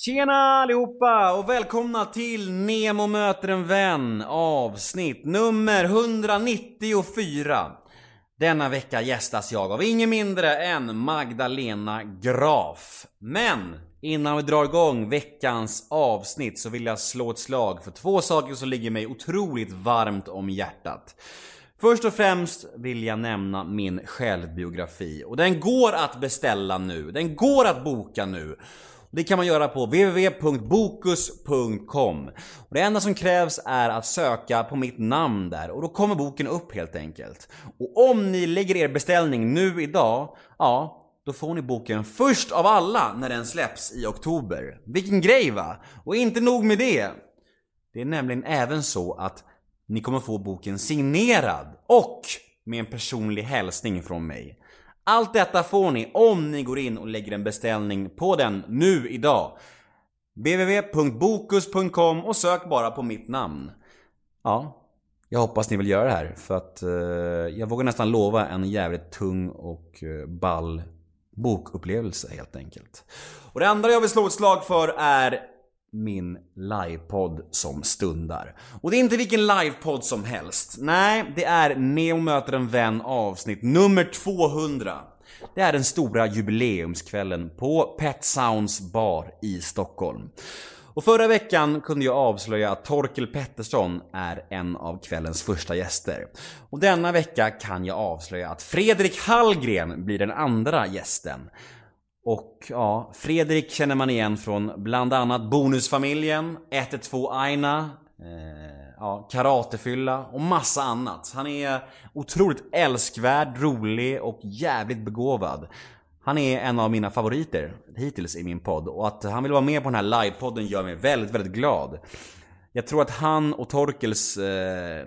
Tjena allihopa och välkomna till Nemo möter en vän avsnitt nummer 194. Denna vecka gästas jag av ingen mindre än Magdalena Graf. Men innan vi drar igång veckans avsnitt så vill jag slå ett slag för två saker som ligger mig otroligt varmt om hjärtat. Först och främst vill jag nämna min självbiografi och den går att beställa nu, den går att boka nu. Det kan man göra på www.bokus.com. Och Det enda som krävs är att söka på mitt namn där och då kommer boken upp helt enkelt. Och om ni lägger er beställning nu idag, ja, då får ni boken först av alla när den släpps i oktober. Vilken grej va? Och inte nog med det. Det är nämligen även så att ni kommer få boken signerad och med en personlig hälsning från mig. Allt detta får ni om ni går in och lägger en beställning på den nu idag. www.bokus.com och sök bara på mitt namn. Ja, jag hoppas ni vill göra det här för att eh, jag vågar nästan lova en jävligt tung och eh, ball bokupplevelse helt enkelt. Och det andra jag vill slå ett slag för är min livepodd som stundar. Och det är inte vilken livepodd som helst. Nej, det är Neo möter en vän avsnitt nummer 200. Det är den stora jubileumskvällen på Pet Sounds bar i Stockholm. Och förra veckan kunde jag avslöja att Torkel Pettersson är en av kvällens första gäster. Och denna vecka kan jag avslöja att Fredrik Hallgren blir den andra gästen. Och ja, Fredrik känner man igen från bland annat Bonusfamiljen, 112 Aina, eh, ja, Karatefylla och massa annat. Han är otroligt älskvärd, rolig och jävligt begåvad. Han är en av mina favoriter hittills i min podd och att han vill vara med på den här livepodden gör mig väldigt, väldigt glad. Jag tror att han och Torkels eh,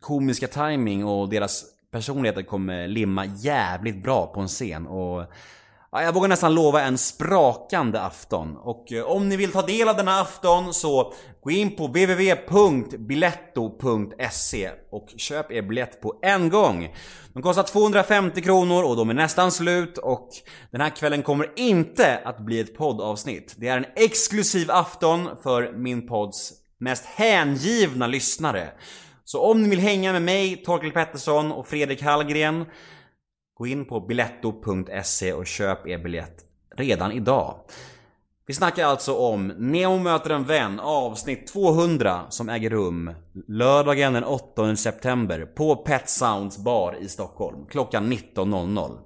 komiska timing och deras personligheter kommer limma jävligt bra på en scen och jag vågar nästan lova en sprakande afton. Och eh, om ni vill ta del av denna afton så gå in på www.biletto.se och köp er biljett på en gång. De kostar 250 kronor och de är nästan slut och den här kvällen kommer inte att bli ett poddavsnitt. Det är en exklusiv afton för min podds mest hängivna lyssnare. Så om ni vill hänga med mig, Torkel Pettersson och Fredrik Hallgren Gå in på biletto.se och köp er biljett redan idag. Vi snackar alltså om Neo möter en vän avsnitt 200 som äger rum lördagen den 8 september på Pet Sounds bar i Stockholm klockan 19.00.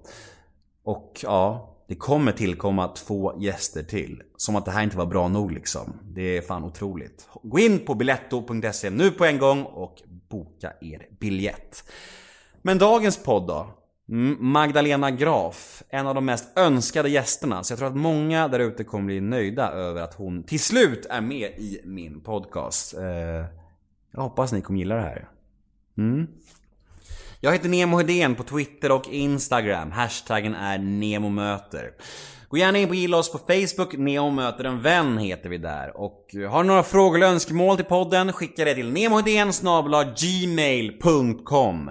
Och ja, det kommer tillkomma två gäster till. Som att det här inte var bra nog liksom. Det är fan otroligt. Gå in på biletto.se nu på en gång och boka er biljett. Men dagens podd då? Magdalena Graf, en av de mest önskade gästerna. Så jag tror att många där ute kommer bli nöjda över att hon till slut är med i min podcast. Eh, jag hoppas ni kommer gilla det här. Mm. Jag heter Nemo Hedén på Twitter och Instagram. Hashtaggen är NEMOMÖTER. Gå gärna in och gilla oss på Facebook, Nemo möter en vän heter vi där. Och eh, har ni några frågor eller önskemål till podden, skicka det till nemohedén gmail.com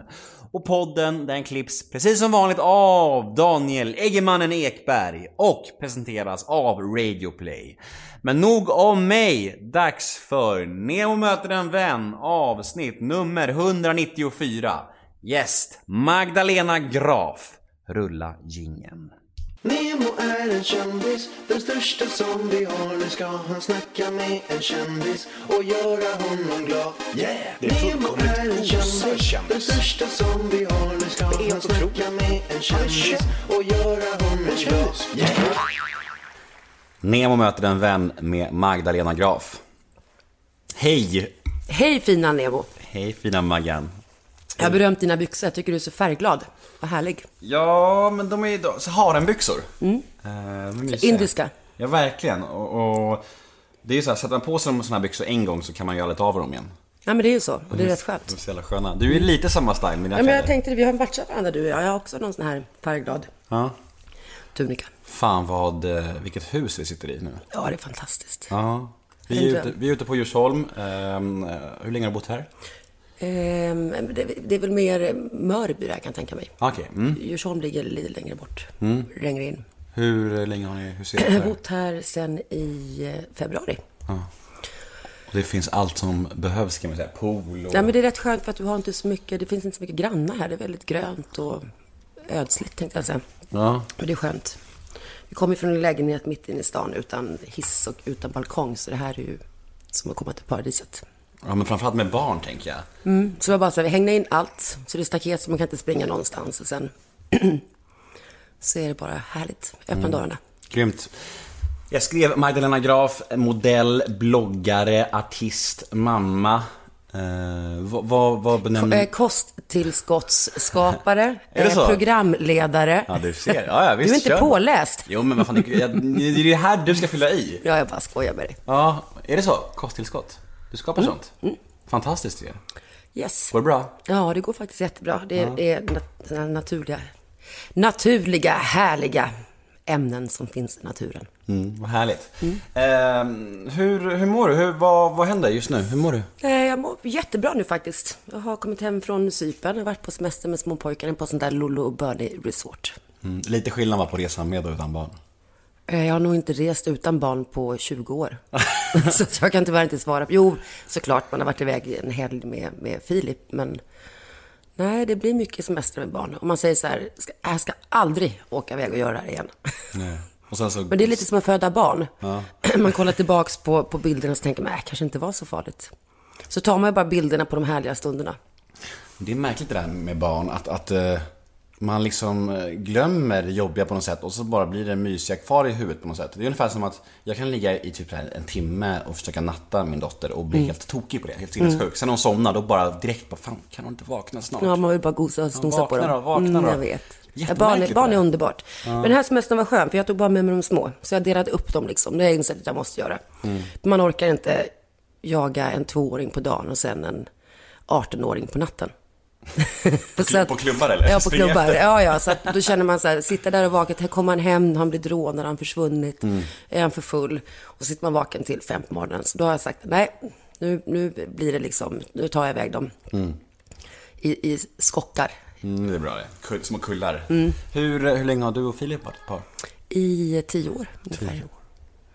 och podden den klipps precis som vanligt av Daniel Eggemannen Ekberg och presenteras av Radioplay. Men nog om mig, dags för Nemo möter en vän avsnitt nummer 194. Gäst Magdalena Graf. Rulla gingen. Nemo är en kändis, den största som vi har. Nu ska han snacka med en kändis och göra honom glad. Yeah! Det är Nemo är en kändis, den största som vi har. Nu ska han snacka med en kändis känd. och göra honom glad. Yeah! Nemo möter en vän med Magdalena Graf. Hej! Hej fina Nemo. Hej fina Maggan. Jag har berömt dina byxor. Jag tycker du är så färgglad. Vad härlig. Ja, men de är ju då- så harenbyxor. Mm. mysiga. Indiska. Ja, verkligen. Och, och det är ju så här, sätter man på sig såna här byxor en gång så kan man ju aldrig ta av dem igen. Ja men det är ju så. Och det är rätt De är skönt. så jävla sköna. Du är lite samma style med dina Ja, men jag tänkte vi har matchat varandra du och jag. Jag har också någon sån här färgglad Ja. tunika. Fan vad, eh, vilket hus vi sitter i nu. Ja, det är fantastiskt. Ja. Vi är, ute, vi är ute på Djursholm. Ehm, eh, hur länge har du bott här? Ehm, det, det är väl mer Mörby där kan jag tänka mig. Okej. Mm. Djursholm ligger lite längre bort. Längre in. Hur länge har ni huserat Jag har här? bott här sedan i eh, februari. Det finns allt som behövs kan man säga. Pool och... Ja, men det är rätt skönt för att du har inte så mycket, det finns inte så mycket grannar här. Det är väldigt grönt och ödsligt tänkte jag säga. Ja. Och det är skönt. Vi kommer från en lägenhet mitt inne i stan utan hiss och utan balkong. Så det här är ju som att komma till paradiset. Ja, men framförallt med barn tänker jag. Mm. Så var bara så här, vi hängde in allt. Så det är staket så man kan inte springa någonstans. Och sen så är det bara härligt. Öppna dörrarna. Grymt. Jag skrev Magdalena Graf, modell, bloggare, artist, mamma. Eh, vad, vad, vad benämner... Eh, Kosttillskottsskapare, eh, programledare. Ja, du ser. Ja, ja, visst, du är inte kör. påläst. Jo, men vad fan, det, jag- är det här du ska fylla i. Ja, jag bara skojar med dig. Ja, är det så? Kosttillskott? Du skapar sånt? Fantastiskt ju. Yes. Går det bra? Ja, det går faktiskt jättebra. Det är, det är naturliga, naturliga, härliga ämnen som finns i naturen. Mm, vad härligt. Eh, hur, hur mår du? Hur, vad, vad händer just nu? Hur mår du? Eh, Jag mår jättebra nu faktiskt. Jag har kommit hem från Cypern. Jag har varit på semester med småpojkarna på sånt där Lollo och Birdie Resort. Mm, lite skillnad var på resan med och utan barn. Eh, Jag har nog inte rest utan barn på 20 år. så jag kan tyvärr inte svara. Jo, såklart, man har varit iväg en helg med, med Filip, men nej, det blir mycket semester med barn. Om man säger så här, ska, jag ska aldrig åka iväg och göra det här igen. Nej. Och så... Men det är lite som att föda barn. Man kollar tillbaks på, på bilderna och så tänker man, äh, kanske inte var så farligt. Så tar man ju bara bilderna på de härliga stunderna. Det är märkligt det där med barn, att, att eh, man liksom eh, glömmer det jobbiga på något sätt och så bara blir det mysiga kvar i huvudet på något sätt. Det är ungefär som att jag kan ligga i typ en timme och försöka natta min dotter och bli helt tokig på det, helt sinnessjuk. Sen när hon somnar, då bara direkt bara, fan kan hon inte vakna snart? Ja, man vill bara gosa och snosa på vakna dem. då, vakna Mm, då. jag vet. Ja, barn, är, barn är underbart. Men den här semestern var skön, för jag tog bara med mig de små. Så jag delade upp dem liksom. Det har jag insett att jag måste göra. Mm. Man orkar inte jaga en tvååring på dagen och sen en 18-åring på natten. Så att- på klubbar, eller? Ja, på klubbar. efter? Ja, ja. Så att då känner man så här, sitta där och vaket. Här kommer han hem, han blir rånad, har han försvunnit, Mm. är han för full? Och sitter man vaken till fem på morgonen. Så då har jag sagt, nej, nu, nu blir det liksom, nu tar jag iväg dem i, i skockar. Mm, det är bra det. Kull, små kullar. Hur, hur länge har du och Filip varit ett par? I tio år ungefär.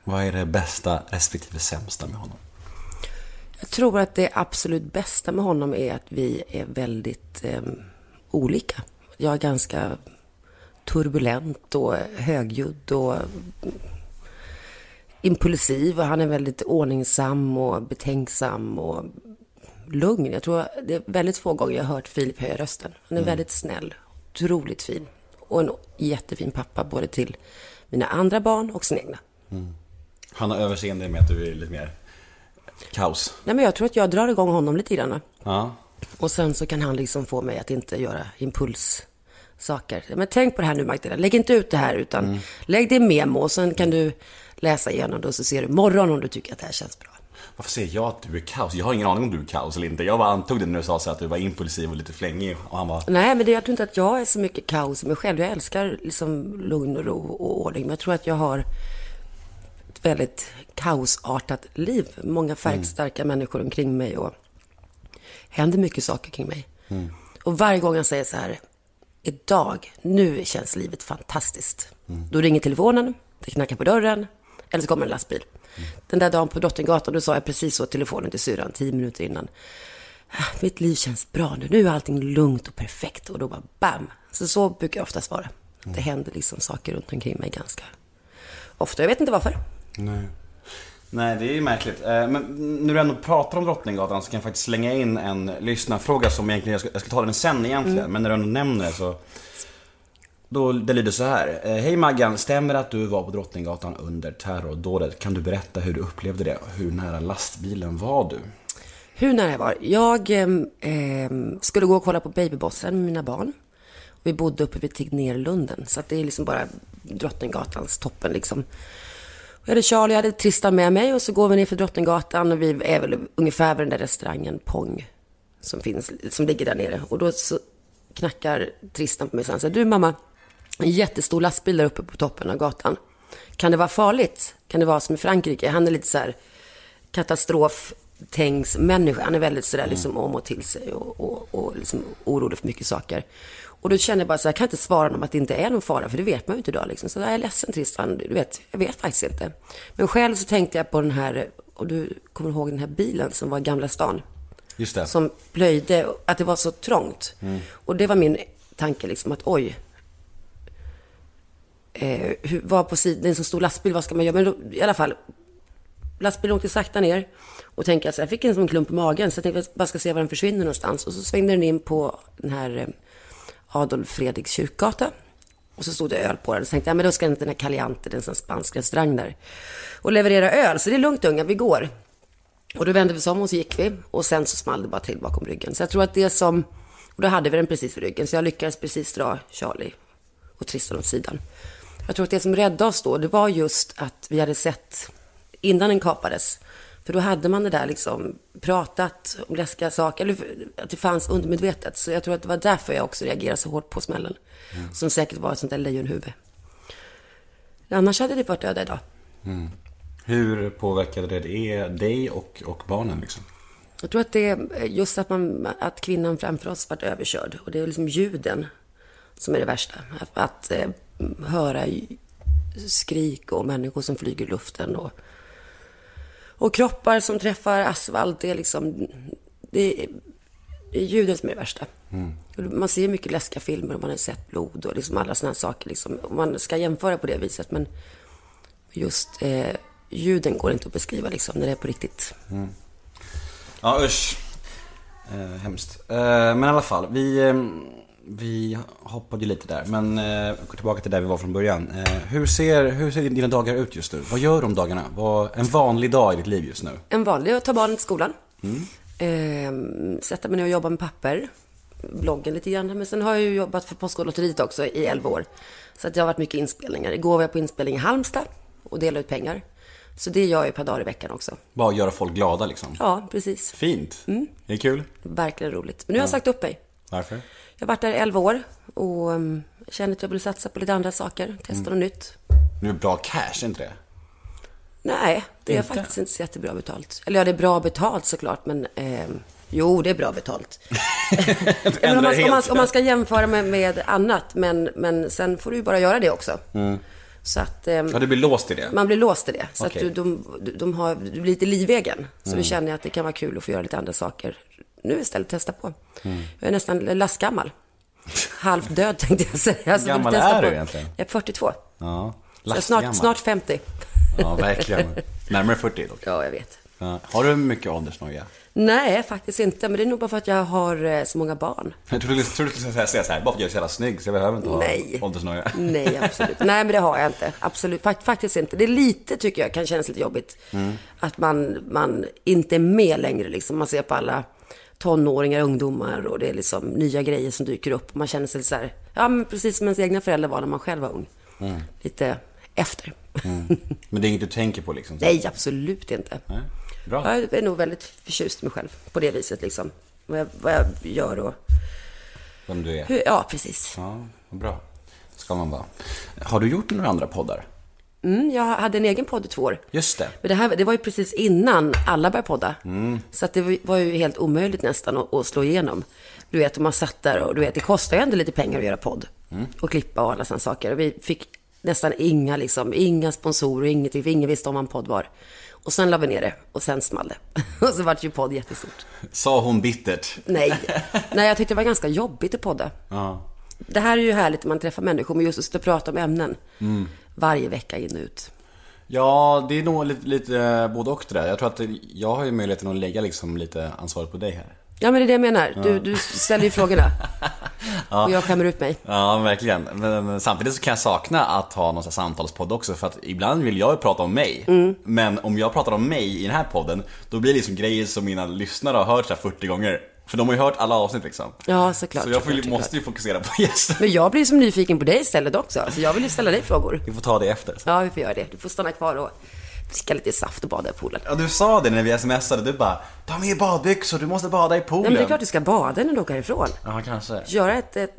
Vad är det bästa respektive sämsta med honom? Jag tror att det absolut bästa med honom är att vi är väldigt eh, olika. Jag är ganska turbulent och högljudd och impulsiv och han är väldigt ordningsam och betänksam och lugn. Jag tror det är väldigt få gånger jag har hört Filip höja rösten. Han är väldigt snäll, otroligt fin och en jättefin pappa både till mina andra barn och sina egna. Han har överseende med att du är lite mer kaos. Nej, men jag tror att jag drar igång honom lite grann. Ja. Och sen så kan han liksom få mig att inte göra impulssaker. Men tänk på det här nu Magdalena, lägg inte ut det här utan lägg det i memo och sen kan du läsa igenom det och så ser du imorgon om du tycker att det här känns bra. Varför säger jag att du är kaos? Jag har ingen aning om du är kaos eller inte. Jag bara antog det när du sa så att du var impulsiv och lite flängig. Och han var... Nej, men det, jag tror inte att jag är så mycket kaos i mig själv. Jag älskar liksom lugn och ro och ordning. Men jag tror att jag har ett väldigt kaosartat liv. Många färgstarka människor omkring mig och händer mycket saker kring mig. Och varje gång jag säger så här, idag, nu känns livet fantastiskt. Då ringer telefonen, det knackar på dörren, eller så kommer en lastbil. Den där dagen på Drottninggatan, då sa jag precis så telefonen till syrran, tio minuter innan. "Ah, Mitt liv känns bra nu, nu är allting lugnt och perfekt. Och då bara bam! Så så brukar jag oftast vara. Det händer liksom saker runt omkring mig ganska ofta. Jag vet inte varför. Nej. Nej, det är ju märkligt. Eh, Men när du ändå pratar om Drottninggatan så kan jag faktiskt slänga in en lyssnarfråga som egentligen, jag ska, jag ska ta den sen egentligen, men när du ändå nämner det så då, det lyder så här. Eh, Hej Maggan, stämmer det att du var på Drottninggatan under terrordådet? Kan du berätta hur du upplevde det? Hur nära lastbilen var du? Hur nära jag var? Jag ehm, skulle gå och kolla på Babybossen med mina barn. Vi bodde uppe vid Tegnérlunden, så att det är liksom bara Drottninggatans toppen liksom. Jag hade Charlie, jag hade Tristan med mig och så går vi ner för Drottninggatan och vi är väl ungefär vid den där restaurangen Pong som finns, som ligger där nere. Och då så knackar Tristan på mig och säger, du mamma, en jättestor lastbil där uppe på toppen av gatan. Kan det vara farligt? Kan det vara som i Frankrike? Han är lite så här katastrof tänksmänniska. Han är väldigt sådär liksom om och till sig och, och, och liksom orolig för mycket saker. Och då känner jag bara så här, jag kan inte svara honom att det inte är någon fara, för det vet man ju inte idag. Liksom. Så jag är ledsen Tristan, du vet, jag vet faktiskt inte. Men själv så tänkte jag på den här, och du kommer ihåg den här bilen som var i Gamla stan. Just det. Som plöjde, att det var så trångt. Och det var min tanke liksom att oj, eh, var på sidan, en så stor lastbil, vad ska man göra? Men då, i alla fall, lastbilen åkte sakta ner. Och tänkte att jag fick en sån klump i magen, så jag tänkte att jag bara ska se var den försvinner någonstans. Och så svängde den in på den här eh, Adolf Fredriks kyrkgata. Och så stod det öl på den. Så tänkte jag, men då ska inte den här Caliante, den är en sån spansk restaurang där. Och leverera öl, så det är lugnt unga, vi går. Och då vände vi oss om och så gick vi. Och sen så small det bara till bakom ryggen. Så jag tror att det som... Och då hade vi den precis vid ryggen. Så jag lyckades precis dra Charlie och Tristan åt sidan. Jag tror att det som räddade oss då, det var just att vi hade sett innan den kapades. För då hade man det där liksom pratat om läskiga saker, eller att det fanns undermedvetet. Så jag tror att det var därför jag också reagerade så hårt på smällen. Som säkert var ett sånt där lejonhuvud. Annars hade det varit öde idag. Hur påverkade det dig och, och barnen liksom? Jag tror att det är just att, man, att kvinnan framför oss varit överkörd. Och det är liksom ljuden som är det värsta. Att, att eh, höra skrik och människor som flyger i luften. Och, och kroppar som träffar asfalt. Det är liksom... Det är, det är ljuden som är det värsta. Och Man ser mycket läskiga filmer och man har sett blod och liksom alla sådana saker. Liksom. Man ska jämföra på det viset. Men just eh, ljuden går inte att beskriva liksom, när det är på riktigt. Ja, usch. Eh, hemskt. Eh, men i alla fall, vi, eh, vi hoppade ju lite där. Men eh, tillbaka till där vi var från början. Eh, hur, ser, hur ser dina dagar ut just nu? Vad gör du om dagarna? Vad, en vanlig dag i ditt liv just nu? En vanlig, att ta barnen till skolan. Eh, sätta mig ner och jobba med papper. Bloggen lite grann. Men sen har jag ju jobbat för Postkodlotteriet också i 11 år. Så att det har varit mycket inspelningar. Igår var jag på inspelning i Halmstad och delade ut pengar. Så det gör jag ett par dagar i veckan också. Bara göra folk glada liksom? Ja, precis. Fint. Det är kul. Verkligen roligt. Men nu har jag sagt upp mig. Varför? Jag har varit där i 11 år och um, känner att jag vill satsa på lite andra saker. Testa något nytt. Nu är bra cash, inte det? Nej, det är Inte? faktiskt inte så jättebra betalt. Eller ja, det är bra betalt såklart, men ehm, jo, det är bra betalt. Ja, om, man, om, man, om man ska jämföra med, med annat, men, men sen får du ju bara göra det också. Så att ehm, Ja, du blir låst i det? man blir låst i det. Så Okej. att du, de, de har, du blir lite livegen. Så då känner jag att det kan vara kul att få göra lite andra saker. Nu istället testa på. Jag är nästan lastgammal. Halvt död tänkte jag säga. Så gammal är du på. egentligen? Jag är 42. Ja. Lastgammal. snart, snart 50. Ja, verkligen. Närmare 40 dock. Ja, jag vet. Ja. Har du mycket åldersnoja? Nej, faktiskt inte. Men det är nog bara för att jag har eh, så många barn. Jag trodde, du skulle säga så här, bara för att jag är så jävla snygg så jag behöver inte ha Nej. åldersnoja. Nej, absolut. Nej, men det har jag inte. Absolut. Fakt, faktiskt inte. Det är lite, tycker jag, kan kännas lite jobbigt. Att man, man inte är med längre liksom. Man ser på alla tonåringar, ungdomar och det är liksom nya grejer som dyker upp. Man känner sig så här, ja men precis som ens egna föräldrar var när man själv var ung. Lite efter. Men det är inget du tänker på liksom? Nej, absolut inte. Nej. Bra. Jag är nog väldigt förtjust i mig själv på det viset liksom. Vad jag, vad jag gör och Vem du är. hur, ja, precis. Ja, bra. Ska man vara. Har du gjort några andra poddar? Mm, jag hade en egen podd i två år. Just det. Men det, här, det var ju precis innan alla började podda. Så att det var ju helt omöjligt nästan att, att slå igenom. Du vet, man satt där och du vet, det kostar ju ändå lite pengar att göra podd. Och klippa och alla sådana saker. Och vi fick nästan inga, liksom, inga sponsorer, ingenting, ingen visste om vad en podd var. Och sen la vi ner det och sen small det. och så vart ju podd jättestort. Sa hon bittert. Nej, nej jag tyckte det var ganska jobbigt att podda. Ja. Det här är ju härligt när man träffar människor, men just att sitta och prata om ämnen. Varje vecka in och ut. Ja, det är nog lite, lite eh, både och det där. Jag tror att jag har ju möjligheten att lägga liksom lite ansvaret på dig här. Ja, men det är det jag menar. Du, du ställer ju frågorna. Och jag skämmer ut mig. Ja, verkligen. Men samtidigt så kan jag sakna att ha någon samtalspodd också. För att ibland vill jag ju prata om mig. Men om jag pratar om mig i den här podden, då blir det liksom grejer som mina lyssnare har hört så här 40 gånger. För de har ju hört alla avsnitt liksom. Ja, såklart. Så jag såklart, måste såklart. ju fokusera på gästen. Men jag blir som nyfiken på dig istället också. Så jag vill ju ställa dig frågor. Vi får ta det efter. Ja, vi får göra det. Du får stanna kvar och dricka lite saft och bada i poolen. Ja, du sa det när vi smsade. Du bara, ta med badbyxor, du måste bada i poolen. Nej, men det är klart du ska bada när du åker härifrån. Ja, kanske. Göra ett, ett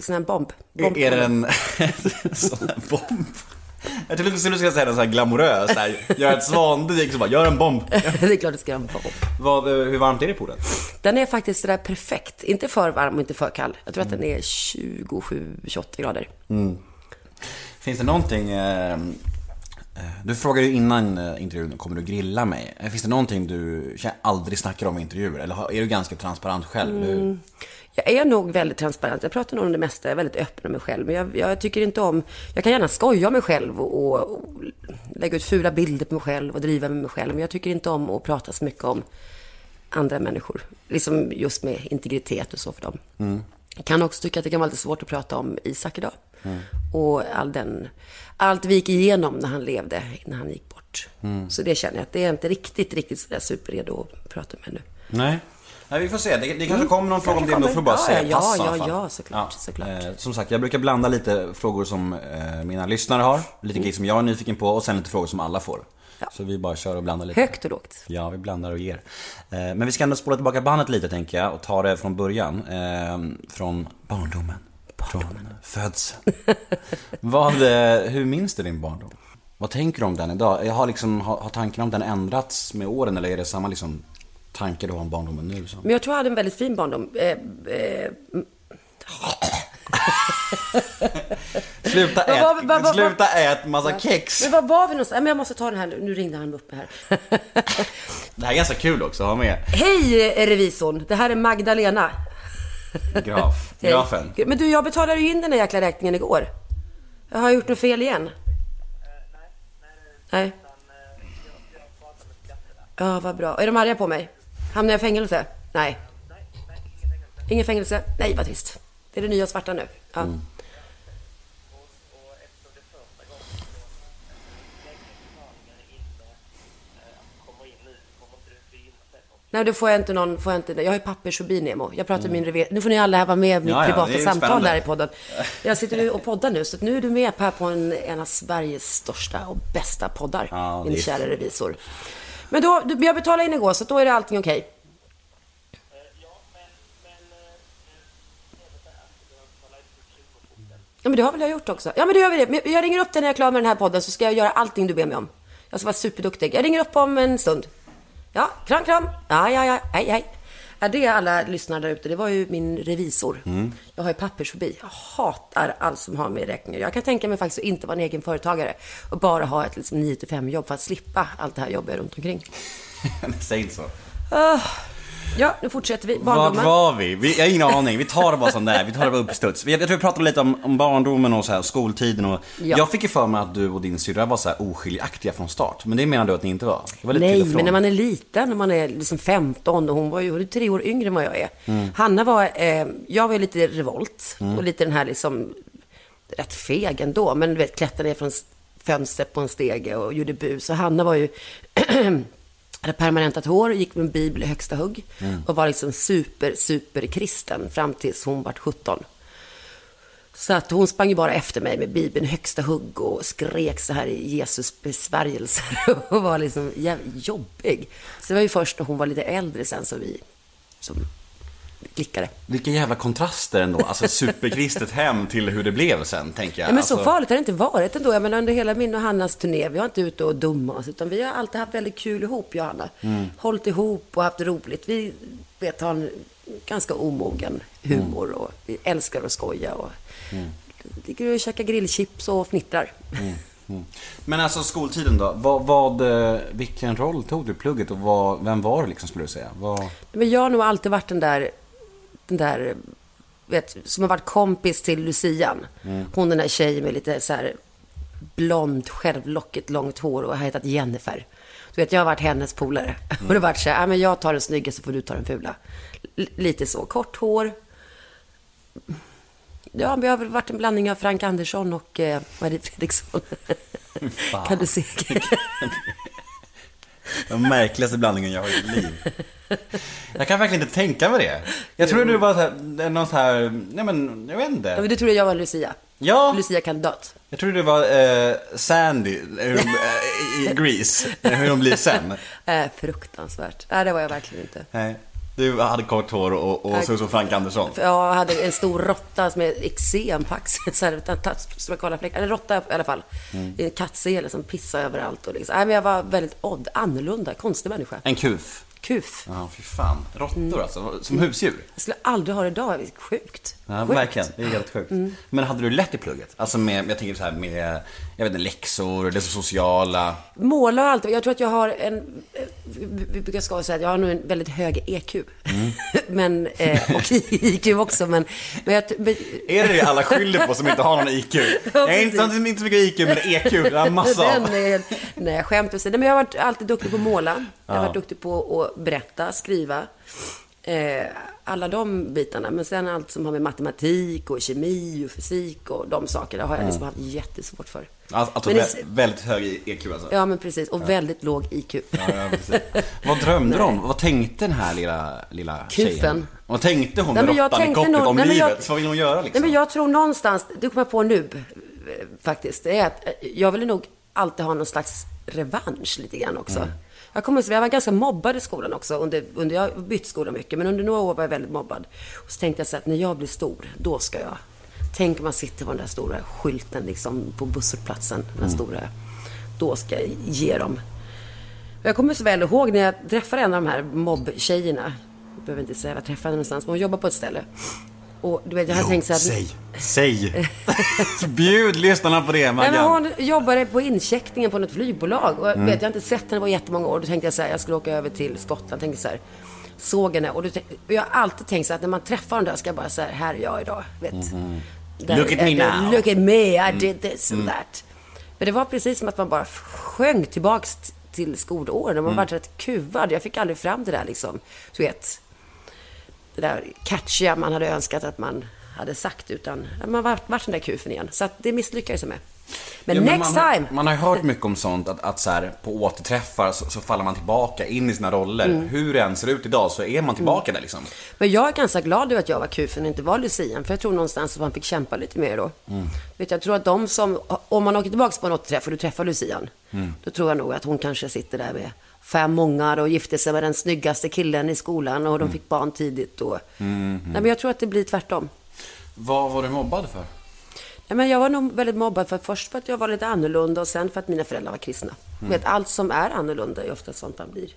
sån här bomb. bomb. Är, är det en sån här bomb? Jag trodde du skulle säga något så här glamoröst, här, gör ett svandyk så bara, gör en bomb. det är klart det ska jag på. Vad, eh, hur varmt är det i poolen? Den är faktiskt sådär perfekt. Inte för varm och inte för kall. Jag tror att den är 27-28 grader. Finns det någonting... Eh, eh, du frågade ju innan eh, intervjun, kommer du grilla mig? Finns det någonting du aldrig snackar om i intervjuer? Eller är du ganska transparent själv? hur? Jag är nog väldigt transparent. Jag pratar nog om det mesta. Jag är väldigt öppen med mig själv. Men jag, jag tycker inte om... Jag kan gärna skoja om mig själv och, och, och lägga ut fula bilder på mig själv och driva med mig själv. Men jag tycker inte om att prata så mycket om andra människor. Liksom just med integritet och så för dem. Jag kan också tycka att det kan vara lite svårt att prata om Isak idag. Och all den, allt vi gick igenom när han levde, när han gick bort. Så det känner jag att det är inte riktigt, riktigt sådär superredo att prata med nu. Nej. Nej, vi får se. Det, det kanske kommer någon fråga om det, men då får bara Ja, säga ja, pass i ja, alla fall. ja, såklart, såklart. Eh, som sagt, jag brukar blanda lite frågor som eh, mina lyssnare har, lite grejer som jag är nyfiken på och sen lite frågor som alla får. Mm. Ja. Så vi bara kör och blandar lite. Högt och lågt. Ja, vi blandar och ger. Eh, men vi ska ändå spola tillbaka bandet lite tänker jag och ta det från början. Eh, från barndomen. Från födseln. Vad, eh, hur minns du din barndom? Vad tänker du om den idag? Jag har, liksom, har, har tanken om den ändrats med åren eller är det samma liksom, tankar du har om barndomen nu? Som? Men jag tror jag hade en väldigt fin barndom. Eh, eh, Sluta ät, var- vad- vad- sluta ät massa kex! men var var vi någonstans? Men jag måste ta den här nu. Nu ringde han upp här. Det här är ganska kul också att ha med. Hej eh, revisorn, det här är Magdalena. Graf. Hej. Grafen. Men du, jag betalade ju in den där jäkla räkningen igår. Jag har gjort något fel igen. Nej. Ja, vad bra. Är de arga på mig? Hamnar jag i fängelse? Nej. Ingen fängelse? Nej, vad trist. Det är det nya svarta nu. Ja. Nej, då får jag inte någon, får jag inte, jag har ju pappersfobi Nemo. Jag pratar med min rever, nu får ni alla här vara med i mitt Ja, privata samtal här i podden. Jag sitter nu och poddar nu, så nu är du med här på en, en av Sveriges största och bästa poddar. Ja, min kära revisor. Men då, du- jag betalade in igår, så då är det allting okej. Ja, men det har väl jag gjort också. Ja, men då gör vi det. Jag ringer upp dig när jag är klar med den här podden, så ska jag göra allting du ber mig om. Jag ska vara superduktig. Jag ringer upp om en stund. Ja, kram, kram. Ja, ja, ja. Hej, hej. Ja, det är alla lyssnare där ute. Det var ju min revisor. Jag har ju pappersfobi. Jag hatar allt som har med räkningar Jag kan tänka mig faktiskt att inte vara en egen företagare och bara ha ett liksom, 9-5 jobb för att slippa allt det här jobbiga runt omkring. Säg inte så. Ja, nu fortsätter vi. Vart Barndomen. var vi? vi? Jag har ingen aning. Vi tar det bara som det är. Vi tar det bara uppstuds. Vi- Jag tror vi pratade lite om, om barndomen och så här, skoltiden och... Ja. Jag fick ju för mig att du och din syrra var så här oskiljaktiga från start. Men det menar du att ni inte var? Det var lite Nej, men när man är liten, när man är liksom 15 och hon var ju hon är tre år yngre än vad jag är. Mm. Hanna var, eh, jag var ju lite revolt och lite den här liksom, rätt feg ändå, men du vet klättrade ner från fönstret på en stege och gjorde bus. Och Hanna var ju, hade permanentat hår, gick med en bibel i högsta hugg Mm. och var liksom super, super kristen fram tills hon var 17. Så att hon sprang ju bara efter mig med Bibeln i högsta hugg och skrek så här i Jesus besvärjelser och var liksom jävligt jobbig. Så det var ju först när hon var lite äldre sen som vi som klickade. Vilka jävla kontraster ändå. Alltså superkristet hem till hur det blev sen, tänker jag. Ja, men så alltså, farligt har det inte varit ändå. Jag menar under hela min och Hannas turné, vi har inte ute och dumma oss, utan vi har alltid haft väldigt kul ihop, jag och Hanna. Mm. Hållit ihop och haft roligt. Vi vet, har en ganska omogen humor Mm. och vi älskar att skoja och ligger och käkar grillchips och fnittrar. Men alltså skoltiden då. Vad, vad, eh, vilken roll tog du i plugget och vad, vem var du liksom skulle du säga? Vad... Men jag har nog alltid varit den där, den där, vet, som har varit kompis till Lucian. Hon den där tjejen med lite så här blont, självlockigt, långt hår och har hetat Jennifer. Du vet, jag har varit hennes polare. Och det har varit så här, ja, men jag tar den snygga så får du ta den fula. L- lite så, kort hår. Ja, men jag har väl varit en blandning av Frank Andersson och eh, Marie Fredriksson. kan du se? Den märkligaste blandningen jag har i mitt liv. Jag kan verkligen inte tänka mig det. Jag tror du var så här, någon så här, nej men jag vet Ja, men inte. du trodde jag var Lucia. Ja, Lucia-kandidat. jag tror du var eh, Sandy hur, de- eh, i Grease, hur hon blir sen. Äh, fruktansvärt. Nej, det var jag verkligen inte. Nej. Du hade kort hår och, och såg ut som Frank Andersson. För Jag hade en stor råtta med eksem på axeln. Stora kala fläckar. En råtta i alla fall. Mm. En kattsele som pissade överallt. Och liksom. Nej, men jag var väldigt odd, annorlunda, konstig människa. En kuf. Kuf. Ja, fy fan. Råttor Mm. alltså, som husdjur. Jag skulle aldrig ha det idag. Det är sjukt. Ja, Sjukt. Mm. verkligen. Det är helt sjukt. Men hade du lätt i plugget? Alltså med, jag tänker så här med, jag vet inte, läxor, det sociala. Måla och allt. Jag tror att jag har en... Vi brukar skoja säga att jag har nog en väldigt hög EQ. men, eh, och IQ också. Men, men jag... Men, Är det det alla skyller på som inte har någon IQ? Jag är inte, så mycket IQ, men EQ, det har massa Den av. är, nej, skämt åsido. Men jag har varit alltid duktig på att måla. Jag har varit duktig på att berätta, skriva. Eh, alla de bitarna. Men sen allt som har med matematik och kemi och fysik och de sakerna har jag liksom haft jättesvårt för. Alltså, alltså Men det- vä- väldigt hög EQ alltså. Ja, men precis. Och väldigt låg IQ. Ja, ja. Vad drömde du om? Vad tänkte den här lilla, lilla Kufen. tjejen? Vad tänkte hon Nej, med jag råttan i nog- om nej, jag- livet? Så vad vill hon göra liksom? Nej, men jag tror någonstans, det kommer jag på nu eh, faktiskt, det är att eh, jag ville nog alltid ha någon slags revansch lite grann också. Mm. Jag kommer ihåg, jag var ganska mobbad i skolan också. Under, under, jag har bytt skola mycket, men under några år var jag väldigt mobbad. Och så tänkte jag så att när jag blir stor, då ska jag... Tänk om man sitter på den där stora skylten liksom på busshållplatsen, den Mm. stora. Då ska jag ge dem. Jag kommer så väl ihåg när jag träffade en av de här mobbtjejerna. Jag behöver inte säga var jag träffade henne någonstans, men hon jobbar på ett ställe. Och du vet, jag hade tänkt så här... Säg, säg. Bjud lyssnarna på det, Nej, men hon jobbade på incheckningen på något flygbolag. Och jag vet, jag har inte sett henne på jättemånga år. Då tänkte jag så här, jag skulle åka över till Skottland. Tänkte så här, såg henne. Och, då och jag har alltid tänkt så här, att när man träffar den där ska jag bara säga, här är jag idag. Vet. Där- Look at me now. Look at me, I did this and that. Men det var precis som att man bara sjönk tillbaks till skolåren. Och man var rätt kuvad. Jag fick aldrig fram det där liksom. Du vet, det där catchiga man hade önskat att man hade sagt. Utan man var, vart den där kufen igen. Så att det misslyckades jag med. Men, Ja, next man, time! Man har ju hört mycket om sånt, att, att så här, på återträffar så, så faller man tillbaka in i sina roller. Mm. Hur det än ser ut idag så är man tillbaka där liksom. Men jag är ganska glad över att jag var kufen och inte var lucian. För jag tror någonstans att man fick kämpa lite mer då. Vet, jag tror att de som, om man åker tillbaka på en återträff och du träffar lucian. Då tror jag nog att hon kanske sitter där med fem mångar och gifte sig med den snyggaste killen i skolan och de fick barn tidigt. Och, Nej, men jag tror att det blir tvärtom. Vad var du mobbad för? Nej, men jag var nog väldigt mobbad för först för att jag var lite annorlunda och sen för att mina föräldrar var kristna. Vet, allt som är annorlunda är ofta sånt man blir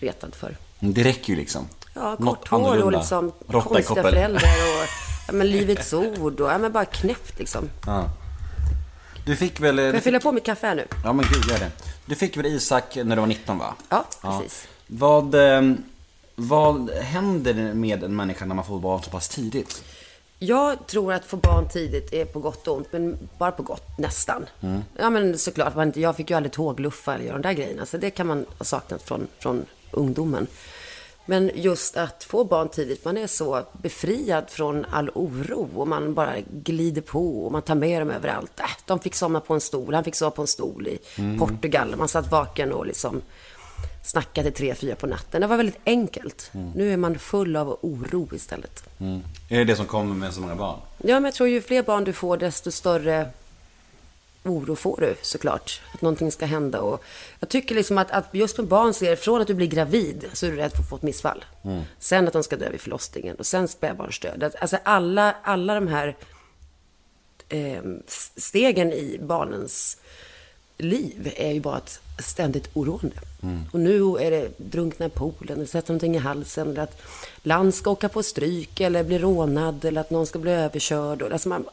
retad för. Det räcker ju liksom. Ja, kort hår och liksom konstiga föräldrar och ja, men livets ord och ja, men bara knäppt liksom. Ja. Du fick väl... Får Du jag fylla på mitt kaffe här nu? ja men gud, gör det. Du fick väl Isak när du var 19 va? Ja, precis. Vad, eh, vad händer med en människa när man får barn så pass tidigt? Jag tror att få barn tidigt är på gott och ont, men bara på gott, nästan. Ja, men såklart, man, jag fick ju aldrig tågluffa eller göra de där grejerna, så det kan man ha saknat från, från ungdomen. Men just att få barn tidigt, man är så befriad från all oro och man bara glider på och man tar med dem överallt. Äh, de fick somna på en stol, han fick sova på en stol i Portugal. Man satt vaken och liksom snackade tre, fyra på natten. Det var väldigt enkelt. Nu är man full av oro istället. Är det det som kommer med så många barn? Ja, men jag tror ju fler barn du får, desto större oro får du såklart. Att någonting ska hända. Och jag tycker liksom att, att just med barn så är det från att du blir gravid så är du rädd för att få ett missfall. Sen att de ska dö vid förlossningen och sen spädbarnsdöd. Att- Alltså alla, alla de här eh, stegen i barnens liv är ju bara ett ständigt oroande. Och nu är det drunkna i poolen, eller sätta någonting i halsen, eller att land ska åka på stryk, eller bli rånad, eller att någon ska bli överkörd. Alltså man,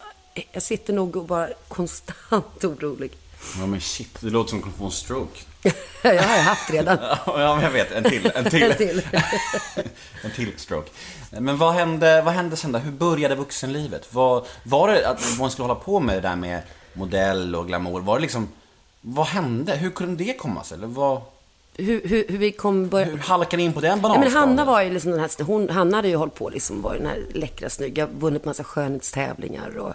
jag sitter nog och bara konstant orolig. Ja men shit, det låter som att du få en stroke. jag har haft redan. Ja men jag vet, en till. En till. En till. en till stroke. Men vad hände, vad hände sen då? Hur började vuxenlivet? Var, var det att man skulle hålla på med det där med modell och glamour? Var det liksom, vad hände? Hur kunde det komma sig? Eller vad, Hur, hur, hur vi kom börja... hur halkade in på den Ja, bananskalan? men Hanna var ju liksom den här, hon, Hanna hade ju hållit på liksom, var den här läckra, snygga, vunnit massa skönhetstävlingar och,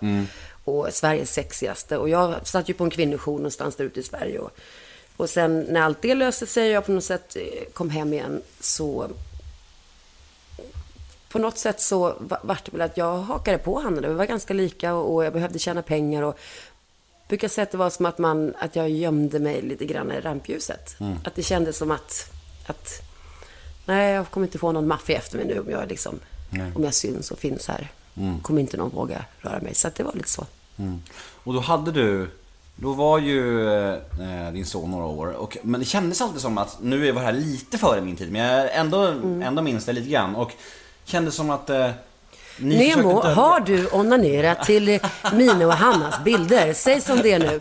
och Sveriges sexigaste. Och jag satt ju på en kvinnojour någonstans där ute i Sverige. Och, och sen när allt det löste sig och jag på något sätt eh, kom hem igen så på något sätt så va- vart det väl att jag hakade på Hanna. Vi var ganska lika och, jag behövde tjäna pengar. Och brukar säga att det var som att, man, att jag gömde mig lite grann i rampljuset. Att det kändes som att, att Nej, jag kommer inte få någon maffia efter mig nu om jag liksom, om jag syns och finns här. Kommer inte någon våga röra mig. Så att det var lite så. Och då hade du, då var ju eh, din son några år. Och, men det kändes alltid som att, nu var det här lite före min tid, men jag ändå, Mm. ändå minns det lite grann. Och kändes som att eh, Nemo, har du onanerat till eh, mina och Hannas bilder? Säg som det är nu.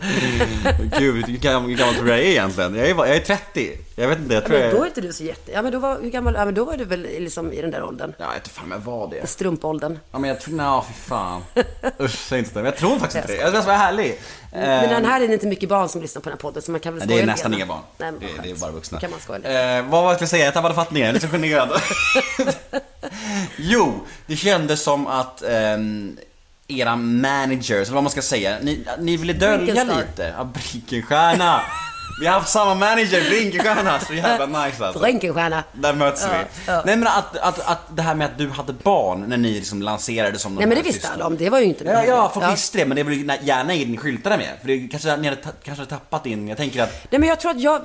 Gud, hur gammal, hur gammal tror du jag är egentligen? Jag är, jag är 30. Jag vet inte, jag tror Men då är inte du så jätte... Ja, men då var, hur gammal... Ja, men då var du väl liksom i den där åldern? Ja, jag vet fan om jag var det. Strumpåldern. Ja men jag tror, nej fy fan. Usch, säg inte det. Men jag tror faktiskt inte det. Jag ska vara härlig. Men den här är det inte mycket barn som lyssnar på den här podden, så man kan väl skoja det är nästan inga barn. Nej, det, det är bara vuxna. Kan man skoja lite. Eh, vad var jag skulle säga? Jag tappade fattningen. Jag är lite generad. jo, det kändes som att ehm, era managers, eller vad man ska säga, ni, ni ville dölja lite. Ja, Brinkenstierna. Vi har haft samma manager, Brinkenstierna. Så jävla nice alltså. Brinkenstierna. Där möts vi. Ja. Nej men att, att, att det här med att du hade barn när ni liksom lanserade som Nej, men det visste alla om. Det var ju inte Ja, ja, folk visste det, men det blir gärna in skyltarna med. För det kanske ni hade, kanske tappat in, jag tänker att... Nej men jag tror att jag,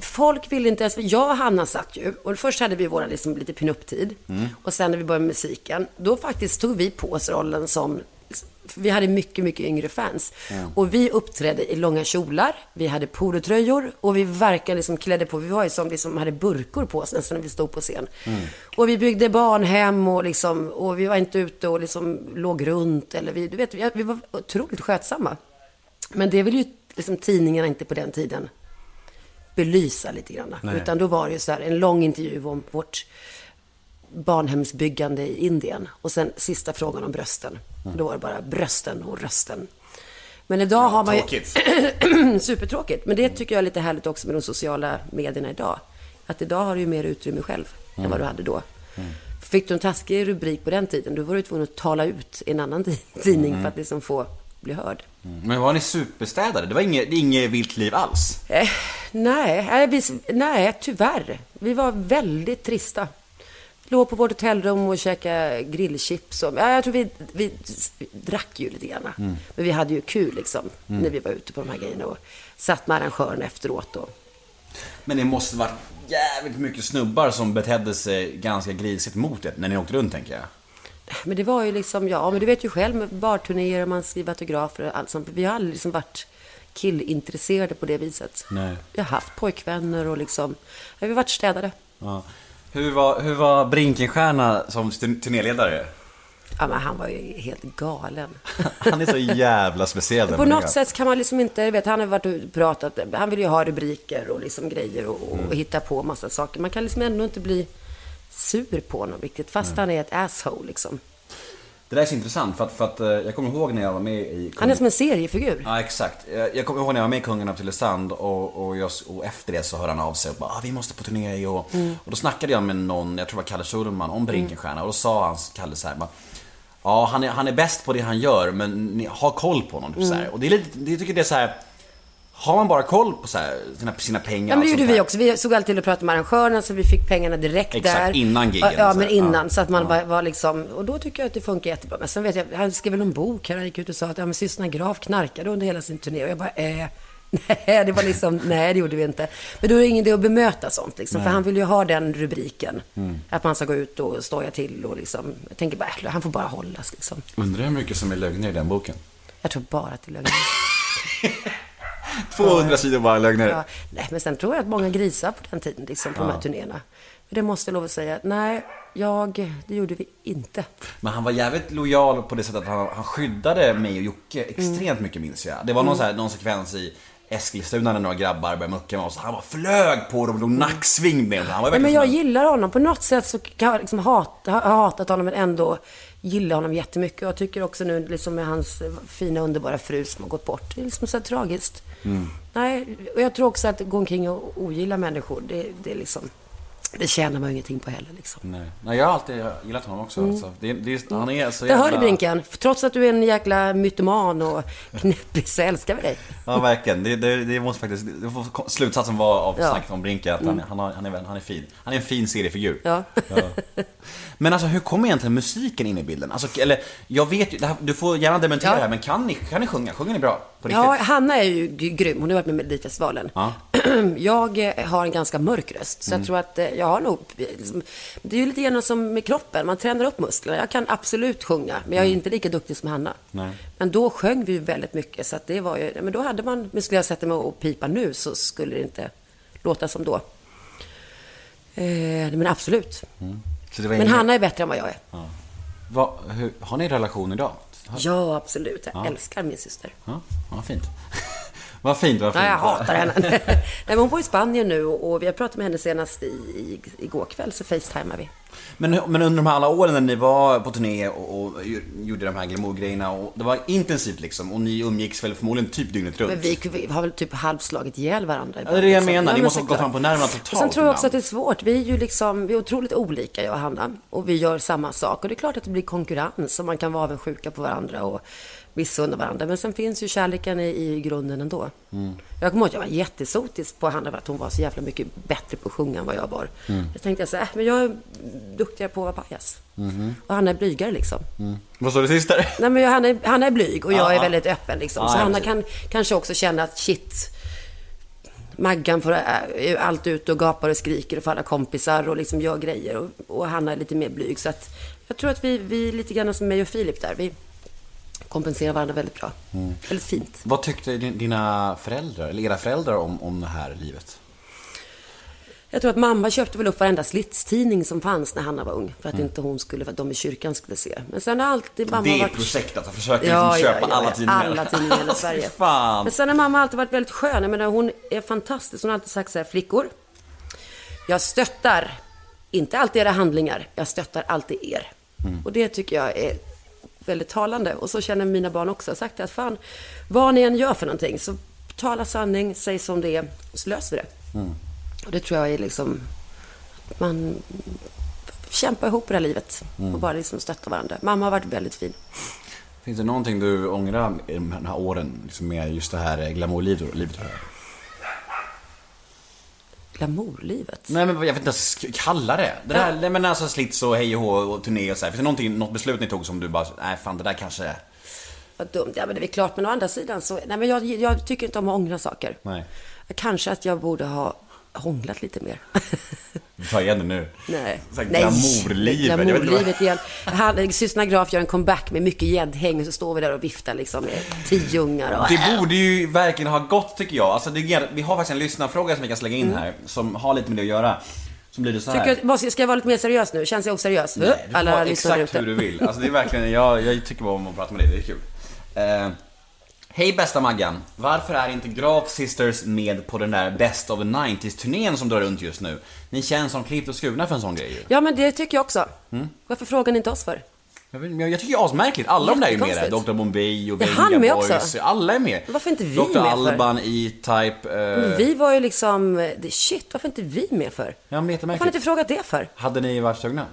folk ville inte ens, jag och Hanna satt ju, och först hade vi våra liksom lite pinup-tid. Mm. Och sen när vi började med musiken, då faktiskt tog vi på oss rollen som, vi hade mycket, mycket yngre fans. Och vi uppträdde i långa kjolar, vi hade polotröjor och vi verkligen liksom klädde på, vi var ju som liksom hade burkor på oss nästan när vi stod på scen. Mm. Och vi byggde barnhem och liksom, och vi var inte ute och liksom låg runt eller vi, du vet, vi, vi var otroligt skötsamma. Men det vill ju liksom tidningarna inte på den tiden belysa lite grann. Utan då var det ju så här en lång intervju om vårt barnhemsbyggande i Indien. Och sen sista frågan om brösten. Mm. Då var det bara brösten och rösten. Men idag har man ju... Tråkigt. Supertråkigt. Men det tycker jag är lite härligt också med de sociala medierna idag. Att idag har du ju mer utrymme själv än Mm. vad du hade då. Fick du en taskig rubrik på den tiden, då var du tvungen att tala ut i en annan ti- tidning Mm. för att liksom få bli hörd. Men var ni superstädare? Det var inget, inget vilt liv alls? Eh, nej, nej, vi, nej, tyvärr. Vi var väldigt trista. Låg på vårt hotellrum och käkade grillchips. Och, ja, jag tror vi, vi, drack ju lite grann. Mm. Men vi hade ju kul liksom, när vi var ute på de här grejerna. Och satt med arrangören efteråt. Och, Men det måste varit jävligt mycket snubbar som betedde sig ganska grisigt mot er när ni åkte runt tänker jag. men det var ju liksom, ja, men du vet ju själv med barturnéer och man skriver autografer och allt sånt. Vi har aldrig liksom varit killintresserade på det viset. Nej. Vi har haft pojkvänner och liksom, vi har varit städare. Ja. Hur var, hur var Brinkenstierna som turn- turnéledare? Ja, men han var ju helt galen. Han är så jävla speciell På något sätt kan man liksom inte, vet, han har varit och pratat, han vill ju ha rubriker och liksom grejer och, och Mm. hitta på massa saker. Man kan liksom ändå inte bli sur på honom riktigt, fast han är ett asshole liksom. Det där är så intressant för att, för att eh, jag kommer ihåg när jag var med i... Han är som en seriefigur. Ja exakt. Eh, Jag kommer ihåg när jag var med i Kungen av Tylösand och, och, jag, och efter det så hörde han av sig och bara ah, vi måste på turné och, Mm. och då snackade jag med någon, jag tror det var Kalle Schulman, om Brinkenstierna och då sa han, Kalle så här, bara, Ja han är, han är bäst på det han gör men ni har koll på honom. Typ, så Mm. här. Och det är lite, det, jag tycker det är så här. Har man bara koll på så här, sina, sina pengar Ja, men det gjorde vi också. Vi såg alltid till att prata med arrangörerna så vi fick pengarna direkt Exakt, där. innan giggen, Ja, men innan. Ja. Så att man var, var liksom, och då tycker jag att det funkar jättebra. Men sen vet jag, han skrev väl en bok här, han gick ut och sa att ja, men systrarna Graf knarkade under hela sin turné. Och jag bara, eh, nej, det var liksom, nej det gjorde vi inte. Men då är det ingen idé att bemöta sånt liksom. För han vill ju ha den rubriken. Mm. Att man ska gå ut och stoja till och liksom, jag tänker bara, äh, han får bara hållas liksom. Undrar hur mycket som är lögner i den boken? Jag tror bara att det är lögn. 200 sidor bara lögner. Ja, nej, men sen tror jag att många grisar på den tiden, liksom, på de här turnéerna. Men det måste jag lov att säga, nej, jag, det gjorde vi inte. Men han var jävligt lojal på det sättet att han, han skyddade mig och Jocke extremt Mm. mycket minns jag. Det var någon, så här, någon sekvens i Eskilstuna när några grabbar började mucka med oss. Han bara flög på dem och låg nacksving med dem. Han var Nej, men jag gillar honom. På något sätt så kan jag liksom hata, ha hatat honom, men ändå gillar honom jättemycket. Jag tycker också nu, liksom med hans fina, underbara fru som har gått bort. Det är liksom så tragiskt. Nej, och jag tror också att gå omkring och ogilla människor, det, det är liksom... Det tjänar man ju ingenting på heller liksom. Nej. Nej, jag har alltid gillat honom också. Alltså. Det, det, han är så Det jävla... hör du Brinken. Trots att du är en jäkla mytoman och knäppig så älskar vi dig. Ja, verkligen. Det, det, det måste faktiskt... Det får slutsatsen vara av Ja. snacket om Brinken att han, han, har, han, är, han är fin. Han är en fin seriefigur. Ja. Men alltså hur kommer egentligen musiken in i bilden? Alltså, eller, jag vet ju, det här, du får gärna dementera Ja. det här, men kan ni, kan ni sjunga? Sjunger ni bra? På riktigt? Ja, Hanna är ju grym. Hon har varit med i Melodifestivalen. Ja. jag har en ganska mörk röst. Så Mm. jag tror att eh, jag har nog... Liksom, det är ju lite grann som med kroppen. Man tränar upp musklerna. Jag kan absolut sjunga, men jag är inte lika duktig som Hanna. Mm. Nej. Men då sjöng vi väldigt mycket. Så det var ju... Men då hade man... Men skulle jag sätta mig och pipa nu så skulle det inte låta som då. Eh, men absolut. Det var Men ingen- Hanna är bättre än vad jag är. Vad- hur, har ni en relation idag? Har- Ja, absolut. Jag älskar min syster. Ja, vad fint. vad fint, vad fint. Nej, jag hatar henne. Nej, men hon bor i Spanien nu och vi har pratat med henne senast i, i, igår kväll, så facetimar vi. Men, men under de här alla åren när ni var på turné och, och gjorde de här glamourgrejerna och det var intensivt liksom och ni umgicks väl förmodligen typ dygnet runt? Men vi, vi har väl typ halvslagit ihjäl varandra. Ja, det är det jag menar. Ni men måste ha gått fram på nerverna totalt Och sen tror jag också att det är svårt. Vi är ju liksom, vi är otroligt olika, jag och Hanna. Och vi gör samma sak. Och det är klart att det blir konkurrens och man kan vara avundsjuka på varandra och missunna varandra. Men sen finns ju kärleken i, i grunden ändå. Mm. Jag kommer ihåg att jag var jättesotisk på Hanna för att hon var så jävla mycket bättre på att sjunga än vad jag var. Mm. Jag tänkte så här, äh, men jag är duktigare på att vara pajas. Mm-hmm. Och Hanna är blygare liksom. Vad sa du sist där? Nej, men jag, han, är, han är blyg och jag Ja, är ja. väldigt öppen liksom. Ja, så ja, Hanna kan kanske också känna att shit, Maggan får äh, allt ut och gapar och skriker och får alla kompisar och liksom gör grejer. Och, och Hanna är lite mer blyg. Så att jag tror att vi, vi är lite grann som mig och Filip där. Vi kompenserar varandra väldigt bra. Mm. Väldigt fint. Vad tyckte din- dina föräldrar, eller era föräldrar om, om det här livet? Jag tror att mamma köpte väl upp varenda slitstidning som fanns när Hanna var ung. För att inte hon skulle, för att de i kyrkan skulle se. Men sen har alltid mamma det är varit... projektet, att försöka liksom köpa alla tidningar. Alla tidningar i hela Sverige. Fan. Men sen har mamma alltid varit väldigt skön. Jag menar, hon är fantastisk. Hon har alltid sagt så här, flickor. Jag stöttar, inte alltid era handlingar, jag stöttar alltid er. Mm. Och det tycker jag är väldigt talande. Och så känner mina barn också. Sagt att fan, vad ni än gör för någonting, så tala sanning, säg som det är, så löser vi det. Mm. Och det tror jag är liksom, att man kämpar ihop i det här livet. Mm. Och bara liksom stöttar varandra. Mamma har varit väldigt fin. Finns det någonting du ångrar i de här åren, liksom med just det här glamourlivet? Livet? Glamourlivet. Nej men jag vet inte kalla det. Det där, men alltså slits och hej och hå och turné och så här. Finns det något beslut ni tog som du bara, nej fan det där kanske... Vad dumt. Ja, men det är klart. Men å andra sidan så... Nej, men jag, jag tycker inte om att ångra saker. Nej. Kanske att jag borde ha hånglat lite mer. Ta igen det nu. Nej. Så här Nej. glamourlivet. Glamourlivet igen. Han, Graf gör en comeback med mycket gäddhäng. Så står vi där och viftar liksom med tio ungar. Och, Det borde ju verkligen ha gått tycker jag. Alltså, det, vi har faktiskt en lyssnarfråga som vi kan slänga in här, som har lite med det att göra. Som blir det så här. Tycker, ska jag vara lite mer seriös nu? Känns jag oseriös? Nej, du får Alla exakt hur du vill. Alltså det är verkligen, jag, jag tycker bara om att prata med dig, det är kul. Eh, Hej bästa Maggan! Varför är inte Graf Sisters med på den där Best of the 90s-turnén som drar runt just nu? Ni känns som klippt och skurna för en sån grej ju. Ja, men det tycker jag också. Mm. Varför frågar ni inte oss för? Jag, vet- jag tycker det är asmärkligt, alla de där är ju med där. Dr Bombay och Venga med Boys, också? alla är med. Varför inte vi Dr med för? Alban, E-Type, eh, vi var ju liksom... det- Shit, varför inte vi med för? Ja, men Varför har ni inte frågat det för? Hade ni varit sugna?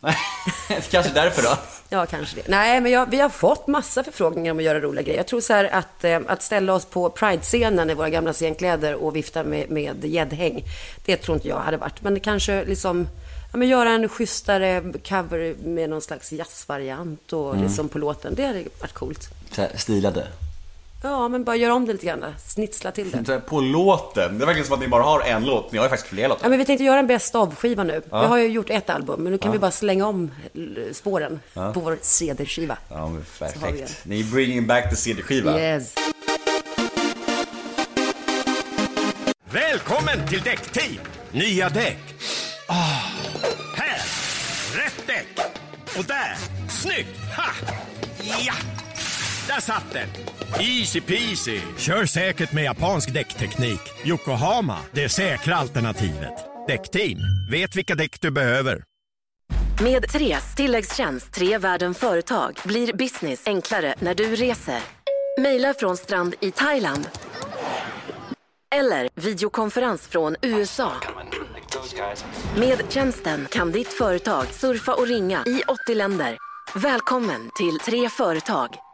Kanske därför då? Ja, kanske det. Nej, men jag, vi har fått massa förfrågningar om att göra roliga grejer. Jag tror så här att, eh, att ställa oss på Pride-scenen i våra gamla scenkläder och vifta med, gäddhäng, det tror inte jag hade varit. Men kanske liksom, ja, men göra en schysstare cover med någon slags jazzvariant och Mm. liksom på låten. Det hade varit coolt. Så här, Stilade. Ja, men bara göra om det lite grann. Snitsla till det. På låten. Det är verkligen som att ni bara har en låt. Ni har ju faktiskt flera låtar. Ja, men vi tänkte göra en best of-skiva nu. Vi har ju gjort ett album, men nu kan vi bara slänga om l- spåren på vår CD-skiva. Ja, men perfekt. Ni är bringing back the CD-skiva. Yes. Välkommen till Däckteam! Nya däck. Ah, här! Rätt däck! Och där! Snyggt! Ha! Ja! Där satt den! Easy peasy! Kör säkert med japansk däckteknik. Yokohama, det säkra alternativet. Däckteam, vet vilka däck du behöver. Med Tres tilläggstjänst Tre Världen Företag blir business enklare när du reser. Mejla från strand i Thailand. Eller videokonferens från USA. Med tjänsten kan ditt företag surfa och ringa i 80 länder. Välkommen till Tre Företag.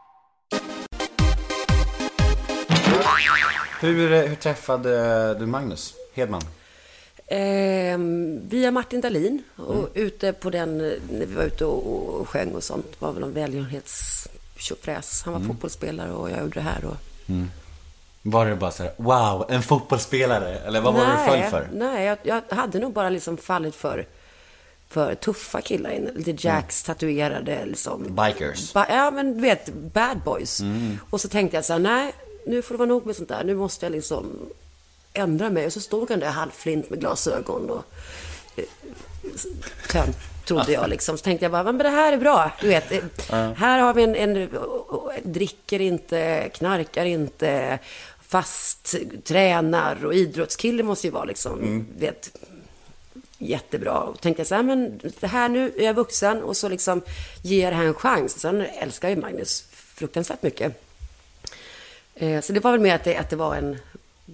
Hur, eh, hur träffade du Magnus Hedman? Ehm, via Martin Dahlin. Och ute på den, när vi var ute och, och sjöng och sånt. var väl en välgörenhetstjofräs. Han var fotbollsspelare och jag gjorde det här. Och, Var det bara så här, wow, en fotbollsspelare? Eller vad var det du föll för? Nej, jag, jag hade nog bara liksom fallit för, för tuffa killar. Lite Jacks tatuerade liksom. Bikers. Ba- ja, men du vet, bad boys. Och så tänkte jag så här, nej, nu får det vara nog med sånt där. Nu måste jag liksom ändra mig. Och så stod han där halvflint med glasögon och eh, tönt, trodde jag liksom. Så tänkte jag bara, men det här är bra. Du vet, eh, här har vi en, en, dricker inte, knarkar inte, fast tränar och idrottskille måste ju vara liksom, vet, jättebra. Och tänkte jag så här, men det här nu är jag vuxen och så liksom ger det här en chans. Sen älskar jag ju Magnus fruktansvärt mycket. Eh, Så det var väl mer att det, att det var en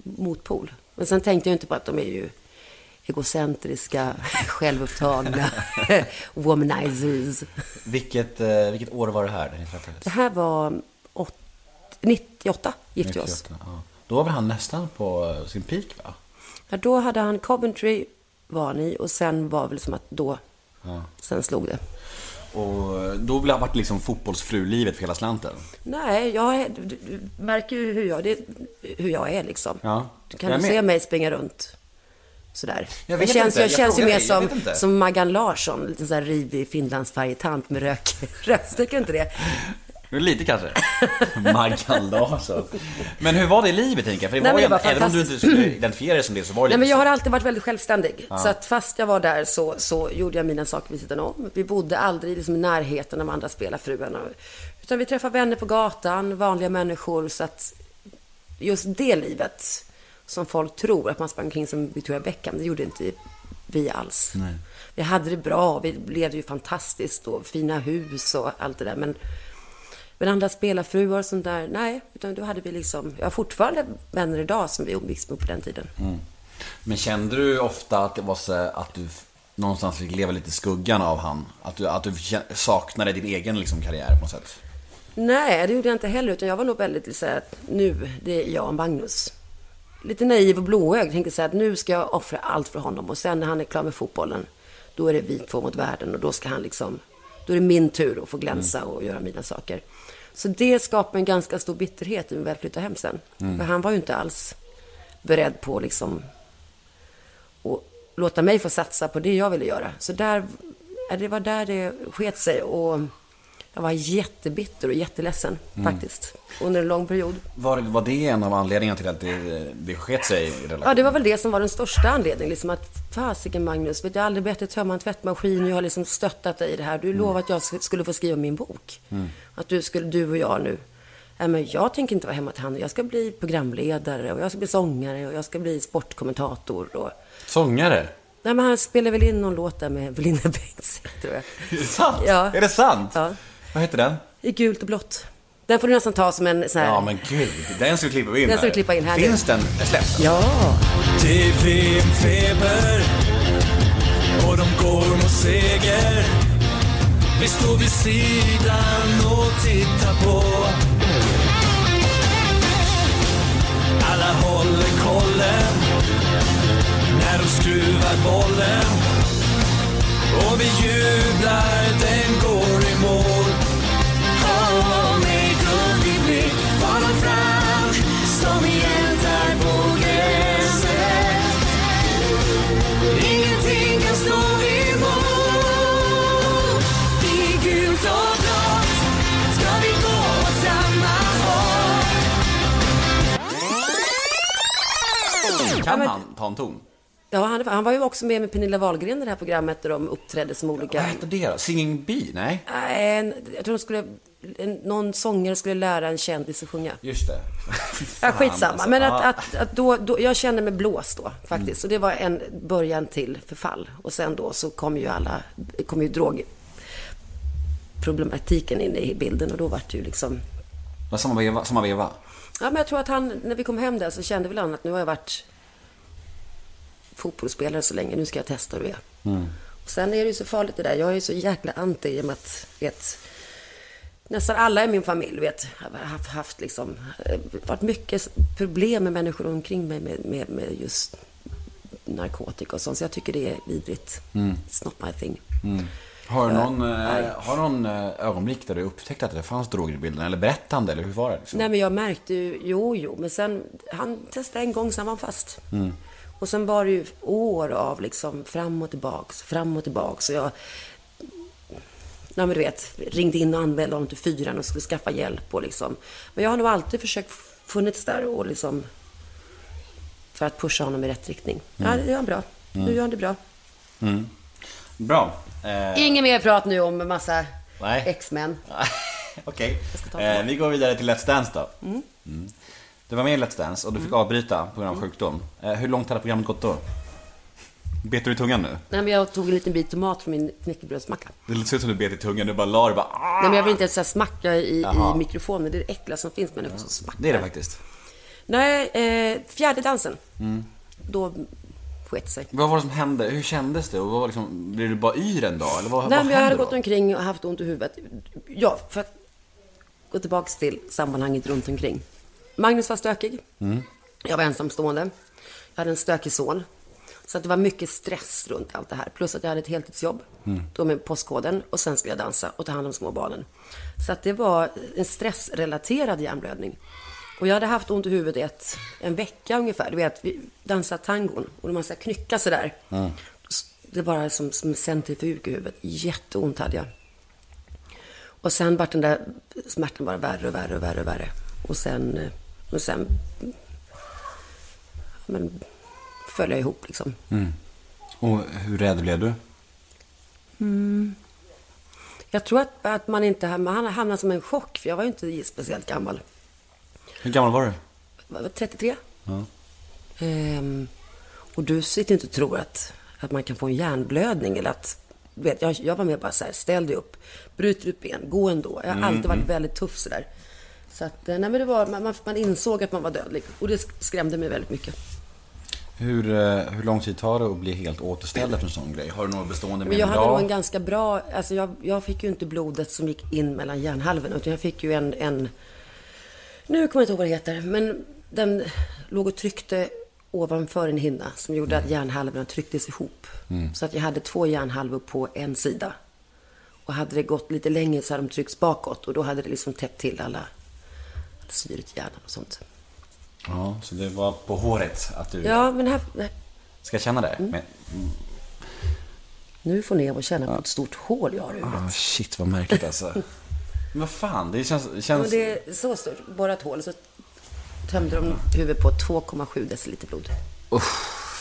motpol. Men sen tänkte jag inte på att de är ju egocentriska, självupptagna, womanizers. Vilket, eh, vilket år var det här ni? Det här var åt, 98 gifte vi oss. 98, ja. Då var väl han nästan på sin peak va? Ja, då hade han Coventry var han i och sen var väl som att då, sen slog det. Och då blev det varit liksom fotbollsfrulivet för hela slanten. Nej, jag du, du märker ju hur jag, det, hur jag är liksom. Ja, Du kan jag du se mig springa runt sådär. Jag vet känns, inte, jag jag känns ju mer jag som, som Maggan Larsson, lite sån här rivig finlandsfärgtant med rök, röst. Tycker inte det? Men Lite kanske. Maggan Larsson. Men hur var det i livet jag? För det Nej, var ju, det var även om du inte skulle identifiera dig som det så var det Nej, men jag har alltid varit väldigt självständig. Så att fast jag var där så, så gjorde jag mina saker vid sidan om. Vi bodde aldrig liksom i närheten av andra spelarfruarna. Utan vi träffade vänner på gatan, vanliga människor. Så att just det livet som folk tror att man sprang omkring som Victoria Beckham, det gjorde inte vi alls. Vi hade det bra, vi levde ju fantastiskt och fina hus och allt det där. Men, men andra spelarfruar och sånt där, nej. Utan då hade vi liksom, jag har fortfarande vänner idag som vi umgicks med på den tiden. Men kände du ofta att det var så att du någonstans fick leva lite i skuggan av han? Att du, att du saknade din egen liksom, karriär på något sätt? Nej, det gjorde jag inte heller. Utan jag var nog väldigt så att nu, det är jag och Magnus. Lite naiv och blåögd. Tänkte så här, att nu ska jag offra allt för honom. Och sen när han är klar med fotbollen, då är det vi två mot världen. Och då ska han liksom, då är det min tur att få glänsa och göra mina saker. Så det skapade en ganska stor bitterhet när vi väl flyttade hem sen. För han var ju inte alls beredd på liksom och låta mig få satsa på det jag ville göra. Så där, det var där det sket sig. Och jag var jättebitter och jätteledsen faktiskt. Under en lång period. Var, var det en av anledningarna till att det, det sket sig i relationen? Ja, det var väl det som var den största anledningen. Liksom att, fasiken Magnus, vet jag har aldrig bett dig tömma en tvättmaskin. Jag har liksom stöttat dig i det här. Du lovade att jag sk- skulle få skriva min bok. Att du, skulle, du och jag nu. Nej, men jag tänker inte vara hemma till hand. Jag ska bli programledare och jag ska bli sångare och jag ska bli sportkommentator. Och... Sångare? Nej, men han spelade väl in någon låt där med Belinda Bengtzing, tror jag. Är det sant? Ja. Är det sant? Ja. Vad heter den? I gult och blått. Den får du nästan ta som en sån här... Ja men gud, den ska vi klippa in Den ska vi klippa in här nu. Finns den släppt? Ja! Det är VM-feber och de går mot seger. Vi står vid sidan och tittar på. Alla håller kollen när de skruvar bollen. Och vi jublar, den går Kan men- han ta en ton? ja han, han var ju också med med Pernilla Wahlgren i det här programmet där de uppträdde som olika... Vad hette det då? Singing Bee? Nej? En- jag tror de skulle... En, någon sångare skulle lära en kändis att sjunga. Just det. Ja, skitsamma. alltså. Men att, att, att då, då, jag kände mig blåst då faktiskt. Och det var en början till förfall. Och sen då så kom ju alla, kom ju drogproblematiken in i bilden. Och då var det ju liksom... Samma veva? Samma veva? Ja, men jag tror att han, när vi kom hem där så kände väl han att nu har jag varit fotbollsspelare så länge, nu ska jag testa hur det är. Och sen är det ju så farligt det där. Jag är ju så jäkla anti i och med att, vet, nästan alla i min familj, vet, har haft, haft liksom, eh, varit mycket problem med människor omkring mig med, med, med just narkotika och sånt. Så jag tycker det är vidrigt. It's not my thing. Har du någon, nej. har någon eh, ögonblick där du upptäckte att det fanns droger i bilden? Eller berättande, eller hur var det? Liksom? Nej, men jag märkte ju, jo, jo, men sen, han testade en gång, sen var han fast. Och sen var det ju år av liksom fram och tillbaks, fram och tillbaks. Och jag, ja men du vet, ringde in och anmälde honom till fyran och skulle skaffa hjälp och liksom. Men jag har nog alltid försökt funnits där och liksom, för att pusha honom i rätt riktning. Ja, det gör han bra. Nu gör han det bra. Bra. Eh, Inget mer prat nu om massa Nej. X-Men. Okej. ta Eh, vi går vidare till Let's Dance då. Mm. Du var med i Let's Dance och du fick avbryta på grund av sjukdom. Eh, hur långt hade programmet gått då? Bet du i tungan nu? Nej, men jag tog en liten bit tomat från min knäckebrödsmacka. Det ser ut som du bet i tungan, du bara la det bara... Ah! Nej, men jag vill inte ens smacka i, i mikrofonen. Det är det äckliga som finns människor som smackar. Det är det faktiskt. Nej, eh, fjärde dansen. Mm. Då sket sig. Vad var det som hände? Hur kändes det? Och vad var liksom, blev du bara yr en dag? Eller vad, Nej, vad men jag hade hände gått då? omkring och haft ont i huvudet. Ja, för att gå tillbaks till sammanhanget runt omkring. Magnus var stökig. Mm. Jag var ensamstående. Jag hade en stökig son. Så att det var mycket stress runt allt det här. Plus att jag hade ett heltidsjobb. Mm. Då med postkoden. Och sen skulle jag dansa och ta hand om små barnen. Så att det var en stressrelaterad hjärnblödning. Och jag hade haft ont i huvudet en vecka ungefär. Du vet, vi dansade tangon. Och när man ska knycka sådär. Det var som, som en centrifug i huvudet. Jätteont hade jag. Och sen vart den där smärtan bara värre och värre och värre och värre. Och sen, och sen men, föll jag ihop liksom. Och hur rädd blev du? Jag tror att, att man inte man hamnade som en chock, för jag var ju inte speciellt gammal. Hur gammal var du? Jag var 33. Ehm, och du sitter inte och tror att, att man kan få en hjärnblödning eller att... Vet, jag, jag var med bara så här, ställ dig upp, bryt ut ben, gå ändå. Jag har alltid varit väldigt tuff sådär. Så att, eh, nej men det var, man, man- insåg att man var dödlig. Och det skrämde mig väldigt mycket. Hur, eh, hur lång tid tar det att bli helt återställd efter en sån grej? Har du några bestående Men jag hade nog en ganska bra, alltså jag, jag fick ju inte blodet som gick in mellan hjärnhalvorna utan jag fick ju en, en, nu kommer jag inte ihåg vad det heter, men den låg och tryckte ovanför en hinna som gjorde att hjärnhalvorna trycktes ihop. Så att jag hade två hjärnhalvor på en sida. Och hade det gått lite längre så hade de tryckts bakåt och då hade det liksom täppt till alla syret i hjärnan och sånt. Ja, så det var på håret att du Ja, men här, nej, ska känna det? Mm. Men, nu får ni och känna på ett stort hål jag har i huvudet. ah, shit vad märkligt alltså. Men vad fan, det känns... Ja, känns... men det är så stort, borrat hål, så tömde de huvudet på 2,7 deciliter blod. Usch,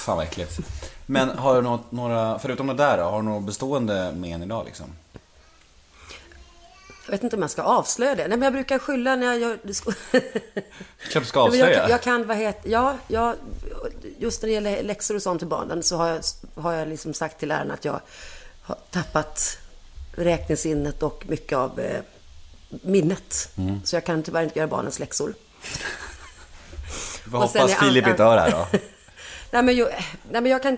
fan vad äckligt. Men har du något, några, förutom det där då, har du något bestående men idag liksom? Jag vet inte om jag ska avslöja det. Nej, men jag brukar skylla när jag gör... du ska jag, avslöja. kan- jag kan, vad heter... Ja, jag, just när det gäller läxor och sånt till barnen så har jag, har jag liksom sagt till lärarna att jag har tappat räknesinnet och mycket av eh, minnet. Mm. Så jag kan tyvärr inte göra barnens läxor. Sen hoppas Filip inte hör det här då. Nej men, jag, nej, men jag kan...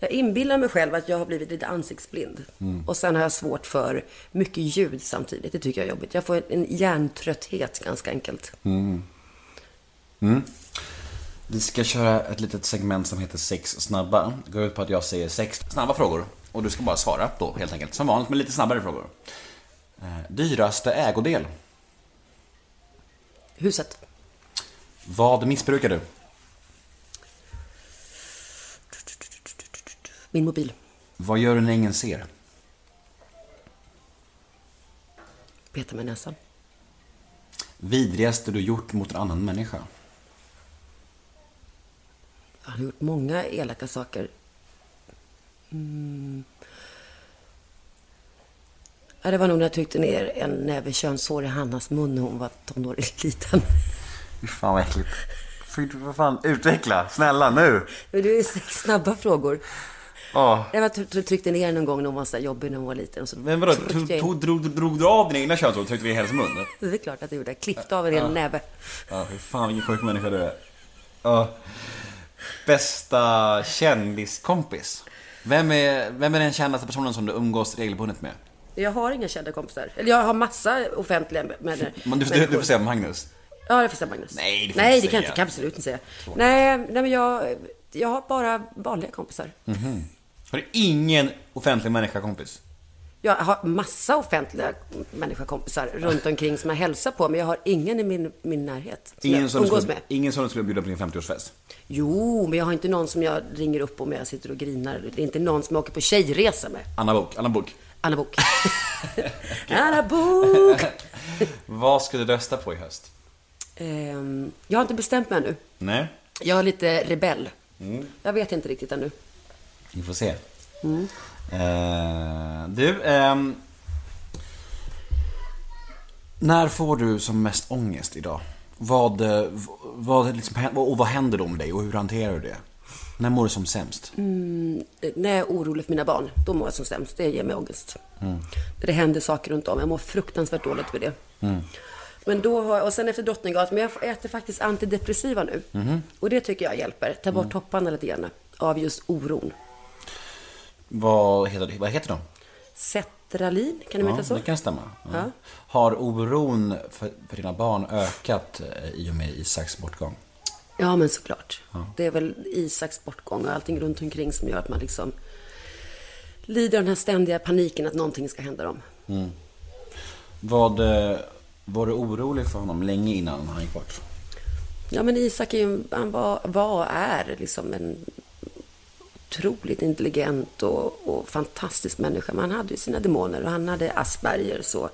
Jag inbillar mig själv att jag har blivit lite ansiktsblind. Och sen har jag svårt för mycket ljud samtidigt. Det tycker jag är jobbigt. Jag får en, hjärntrötthet ganska enkelt. Vi ska köra ett litet segment som heter sex snabba. Det går ut på att jag säger sex snabba frågor. Och du ska bara svara då helt enkelt. Som vanligt med lite snabbare frågor. Eh, dyraste ägodel? Huset. Vad missbrukar du? Min mobil. Vad gör du när ingen ser? Peta med näsan. Vidrigaste du gjort mot en annan människa? Jag har gjort många elaka saker. Mm. Ja, det var nog när jag tryckte ner en näve könshår i Hannas mun när hon var tonårig liten. Fy fan vad äckligt. Vad fan, utveckla, snälla nu! Men det är sex snabba frågor. Åh. Jag var tr- tryckte ner någon gång när hon var så jobbig när hon var liten. Och så Men vadå, tog, drog, drog du av dina egna könshår och tryckte vi i hennes mun? Det är klart att jag gjorde. Jag klippte av en hel näve. Ja, fy fan vilken sjuk människa du är. Ja. Bästa kändiskompis? Vem är, vem är den kändaste personen som du umgås regelbundet med? Jag har inga kända kompisar. Eller jag har massa offentliga med, med, Men du, du, du får säga Magnus. Ja, det får säga Magnus. Nej, det får Nej, inte det kan jag inte, absolut inte säga. Nej, nej men jag, jag har bara vanliga kompisar. Har du ingen offentlig människa kompis? Jag har massa offentliga människokompisar runt omkring som jag hälsar på, men jag har ingen i min, min närhet. Som Ingen jag som, du umgås skulle, med. ingen som du skulle bjuda på din 50-årsfest? Jo, men jag har inte någon som jag ringer upp om jag sitter och grinar. Det är inte någon som jag åker på tjejresa med. Anna Bok, Anna Bok. Anna Bok. Anna Bok! Vad ska du rösta på i höst? Ehm, jag har inte bestämt mig ännu. Nej, Jag är lite rebell. Mm. Jag vet inte riktigt ännu. Vi får se. Eh, du, ehm, När får du som mest ångest idag? Vad, eh, vad, liksom, och vad händer då med dig och hur hanterar du det? När mår du som sämst? När jag är orolig för mina barn, då mår jag som sämst. Det ger mig ångest. När det händer saker runt om. Jag mår fruktansvärt dåligt för det. Men då har, och sen efter Drottninggatan, men jag äter faktiskt antidepressiva nu. Och det tycker jag hjälper. Ta bort topparna lite grann. Av just oron. Vad heter, vad heter de? Cetralin, kan det Ja, heta så? det kan stämma. Ja. Ja. Har oron för, för dina barn ökat eh, i och med Isaks bortgång? Ja, men såklart. Det är väl Isaks bortgång och allting runt omkring som gör att man liksom lider av den här ständiga paniken att någonting ska hända dem. Vad, eh, var du orolig för honom länge innan han gick bort? Ja, men Isak är ju, han var, var är liksom en otroligt intelligent och, och fantastisk människa. Men han hade ju sina demoner och han hade Asperger. Så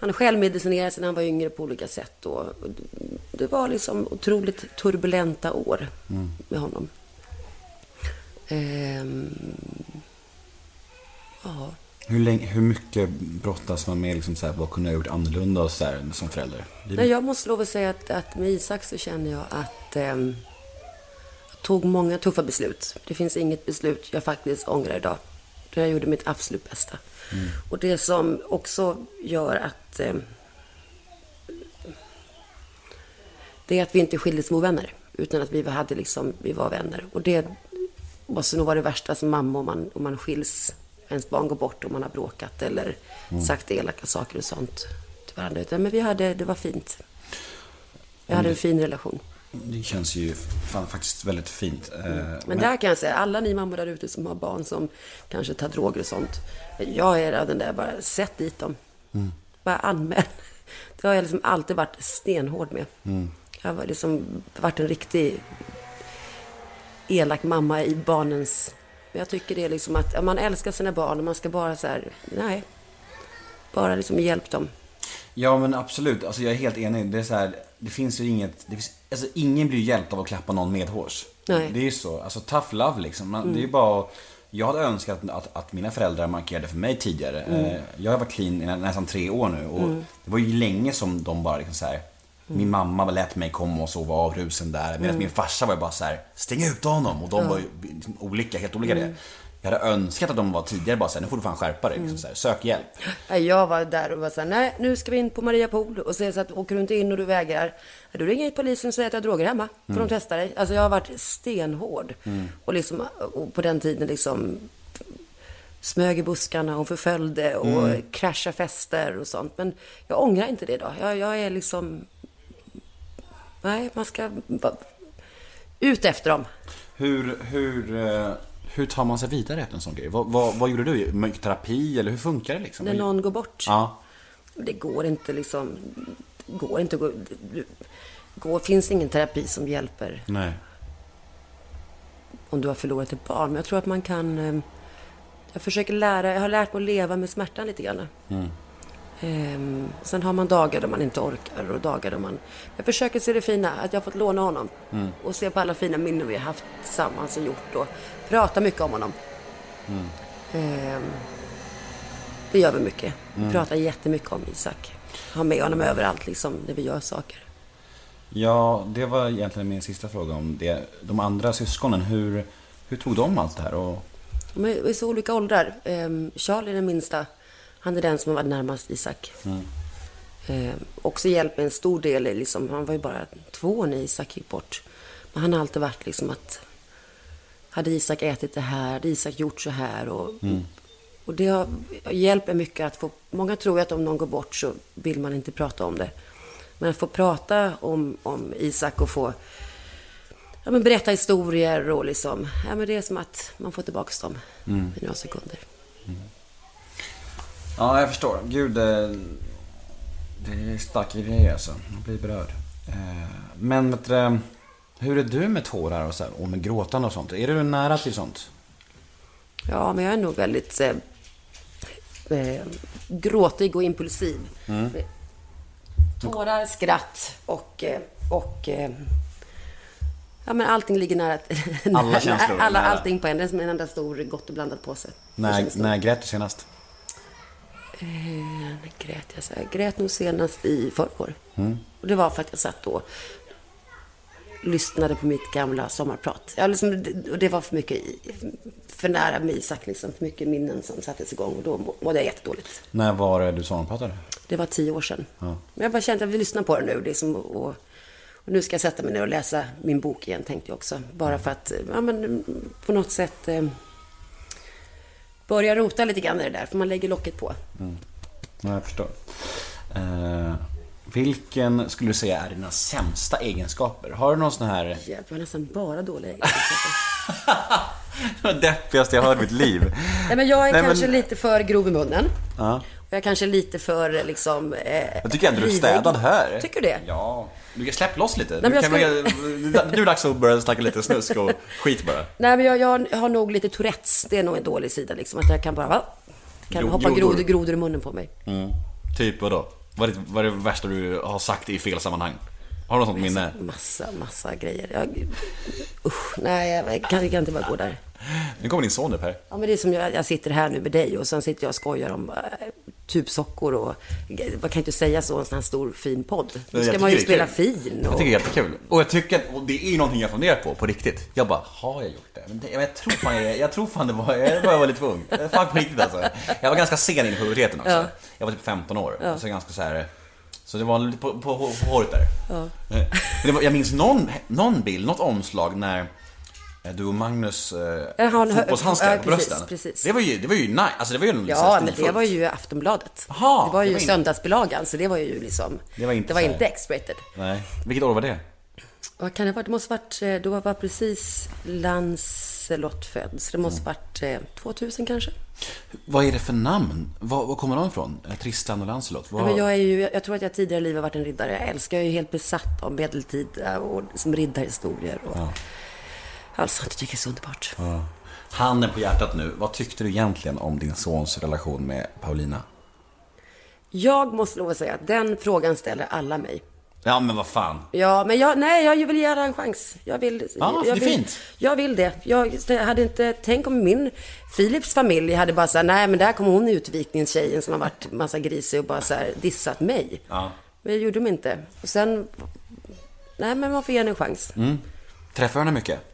han självmedicinerade sig när han var yngre på olika sätt. Och och det var liksom otroligt turbulenta år med honom. Ehm, ja. Hur, länge, hur mycket brottas man med liksom så här, vad kunde jag ha gjort annorlunda och så här, som förälder? Nej, jag måste lov att säga att, att med Isak så känner jag att jag tog många tuffa beslut. Det finns inget beslut jag faktiskt ångrar idag. Jag gjorde mitt absolut bästa. Och det som också gör att ehm, det är att vi inte skildes som ovänner. Utan att vi hade liksom, vi var vänner. Och det måste nog vara det värsta som mamma om man, om man skiljs. Ens barn går bort och man har bråkat eller sagt elaka saker och sånt till varandra. Utan, men vi hade, det var fint. Vi hade en fin relation. Det känns ju fan, faktiskt väldigt fint. Eh, Men där kan jag säga, alla ni mammor där ute som har barn som kanske tar droger och sånt. Jag är av den där, bara sätt dit dem. Bara anmäl. Det har jag liksom alltid varit stenhård med. Jag har liksom varit en riktig elak mamma i barnens... Jag tycker det är liksom att man älskar sina barn och man ska bara så här, nej. Bara liksom hjälp dem. Ja men absolut, alltså jag är helt enig. Det är så här, det finns ju inget, det finns, alltså ingen blir hjälpt av att klappa någon medhårs. Nej. Det är ju så, alltså tough love liksom. Man, Det är ju bara, jag hade önskat att, att mina föräldrar markerade för mig tidigare. Eh, Jag har varit clean i nä- nästan tre år nu och det var ju länge som de bara liksom så här. Min mamma lät mig komma och sova av rusen där. Medan min farsa var ju bara så här, stäng ut honom. Och de var ju liksom olika, helt olika det. Jag hade önskat att de var tidigare bara så här, nu får du fan skärpa dig. Liksom så här, sök hjälp. Jag var där och var så här, nej nu ska vi in på Maria Pool. Och det så att åker du inte in och du vägrar, då ringer polisen och säger att jag har droger hemma. Får de testa dig? Alltså jag har varit stenhård. Och, liksom, och på den tiden liksom smög i buskarna och förföljde och kraschade fester och sånt. Men jag ångrar inte det idag. Jag, jag är liksom... Nej, man ska ut efter dem. Hur, hur, eh, hur tar man sig vidare efter en sån grej? Vad, vad, vad gjorde du? Terapi eller hur funkar det liksom? När någon går bort. Ja. Det går inte liksom... Det går inte gå... Det går, finns ingen terapi som hjälper Nej. om du har förlorat ett barn. Men jag tror att man kan... eh, Jag försöker lära... Jag har lärt mig att leva med smärtan lite grann. Ehm, sen har man dagar då man inte orkar och dagar då man... Jag försöker se det fina, att jag har fått låna honom. Och se på alla fina minnen vi har haft tillsammans och gjort och prata mycket om honom. Ehm, det gör vi mycket. Vi pratar jättemycket om Isak. Har med honom överallt liksom, när vi gör saker. Ja, det var egentligen min sista fråga om det. De andra syskonen, hur, hur tog de allt det här? Och, De är i så olika åldrar. Ehm, Charlie är den minsta. Han är den som har varit närmast Isak. Ehm, också hjälpt med en stor del. Liksom, han var ju bara två när Isak gick bort. Men han har alltid varit liksom att... Hade Isak ätit det här? Hade Isak gjort så här? Och, och det har, hjälper mycket att få... Många tror att om någon går bort så vill man inte prata om det. Men att få prata om, om Isak och få ja, men berätta historier och liksom, ja men det är som att man får tillbaka dem Mm. i några sekunder. Ja, jag förstår. Gud, eh, det är starka grejer alltså. Man blir berörd. Eh, Men vet du, hur är du med tårar och, så här, och med gråtande och sånt? Är du nära till sånt? Ja, men jag är nog väldigt eh, eh, gråtig och impulsiv. Mm. Tårar, skratt och, och ja, men allting ligger nära. Alla känslor Alla, nära. allting på en. Det är som en enda stor gott och blandat påse. När grät du senast? Eh, grät jag? Så jag grät nog senast i förrgår. Mm. Och det var för att jag satt och lyssnade på mitt gamla sommarprat. Jag liksom, och det var för mycket, för nära mig Isak, liksom, för mycket minnen som sattes igång och då må- mådde jag jättedåligt. När var det du sommarpratade? Det var tio år sedan. Men jag bara kände att jag vill lyssna på det nu. Liksom, och, och nu ska jag sätta mig ner och läsa min bok igen, tänkte jag också. Bara för att, ja men på något sätt eh, börja rota lite grann i det där, för man lägger locket på. Ja, jag förstår. Eh, vilken skulle du säga är dina sämsta egenskaper? Har du någon sån här... Hjälp, jag har nästan bara dåliga egenskaper. Det var deppigaste jag hört i mitt liv. Nej, men jag är Nej, men- kanske lite för grov i munnen. Ja. Och jag är kanske lite för liksom... Eh, Jag tycker ändå du är städad här. Tycker du det? Ja. Du kan släppa loss lite. men du kan börja, nu är det dags att börja snacka lite snusk och skit bara. Nej, men jag, jag har nog lite Tourettes. Det är nog en dålig sida liksom. Att jag kan bara... Va? Kan Gro- hoppa grodor. grodor, i munnen på mig. Typ vadå? Vad är, det, vad är det värsta du har sagt i fel sammanhang? Har du något sånt minne? Massa, massa grejer. Jag, usch, nej, jag kan, jag kan inte bara gå där. Nu kommer din son upp här. Ja, men det är som jag, jag sitter här nu med dig och sen sitter jag och skojar om äh, tubsockor och... Man kan inte säga så en sån här stor fin podd. Jag ska man ju spela fin. Jag Och, tycker det är jättekul. Och jag tycker att, och det är ju någonting jag funderar på, på riktigt. Jag bara, har jag gjort det? Men det, jag, tror fan, jag, jag tror fan det var, jag, var- jag var lite för ung. Fan på riktigt alltså. Jag var ganska sen in i puberteten också. Ja. Jag var typ 15 år. Så ganska så här. Så det var lite på, på, på håret där. Det var, jag minns någon, någon bild, något omslag när du och Magnus eh, fotbollshandskar ja, på brösten. precis. Det var ju, det var ju nice. Alltså det var ju en ja, men det var ju Aftonbladet. Jaha, det var ju det var in- söndagsbilagan, så det var ju liksom... Det var inte det var inte X-rated. Nej. Vilket år var det? Vad kan det vara? Det måste varit... eh, Då var precis Lancelot född. Så det måste varit eh, 2000 kanske. Vad är det för namn? Var, var kommer de ifrån? Eh, Tristan och Lancelot? Vad... Ja, men jag, är ju, jag tror att jag tidigare i livet varit en riddare. Jag älskar, jag är ju helt besatt av medeltid eh, och som riddarhistorier. Och Allt sånt jag tycker jag är så underbart. Handen på hjärtat nu. Vad tyckte du egentligen om din sons relation med Paulina? Jag måste nog säga att den frågan ställer alla mig. Ja, men vad fan. Ja, men jag, nej, jag vill ge alla en chans. Jag vill... Ja, jag det är vill, fint. Jag vill det. Jag hade inte... Tänk om min Philips familj hade bara sagt, nej men där kommer hon utvikningstjejen som har varit massa grisig och bara så här dissat mig. Ja. Men det gjorde de inte. Och sen... Nej, men man får ge henne en chans. Träffade du henne mycket?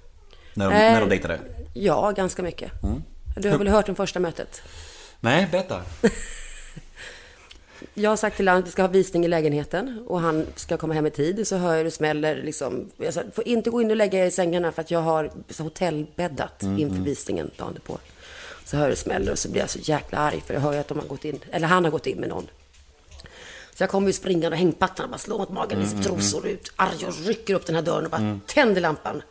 När de, Eh, när de dejtade? Ja, ganska mycket. Mm. Du har väl hört om första mötet? Nej, berätta. Jag har sagt till honom att vi ska ha visning i lägenheten och han ska komma hem i tid. Så hör jag det smäller liksom. Jag sa, får inte gå in och lägga er i sängarna för att jag har hotellbäddat Mm, inför visningen dagen på. Så hör jag det smäller och så blir jag så jäkla arg för jag hör ju att de har gått in, eller han har gått in med någon. Så jag kommer ju springande och hängpattarna och bara slår mot magen, Mm, liksom trosor ut, arg och rycker upp den här dörren och bara tänder lampan.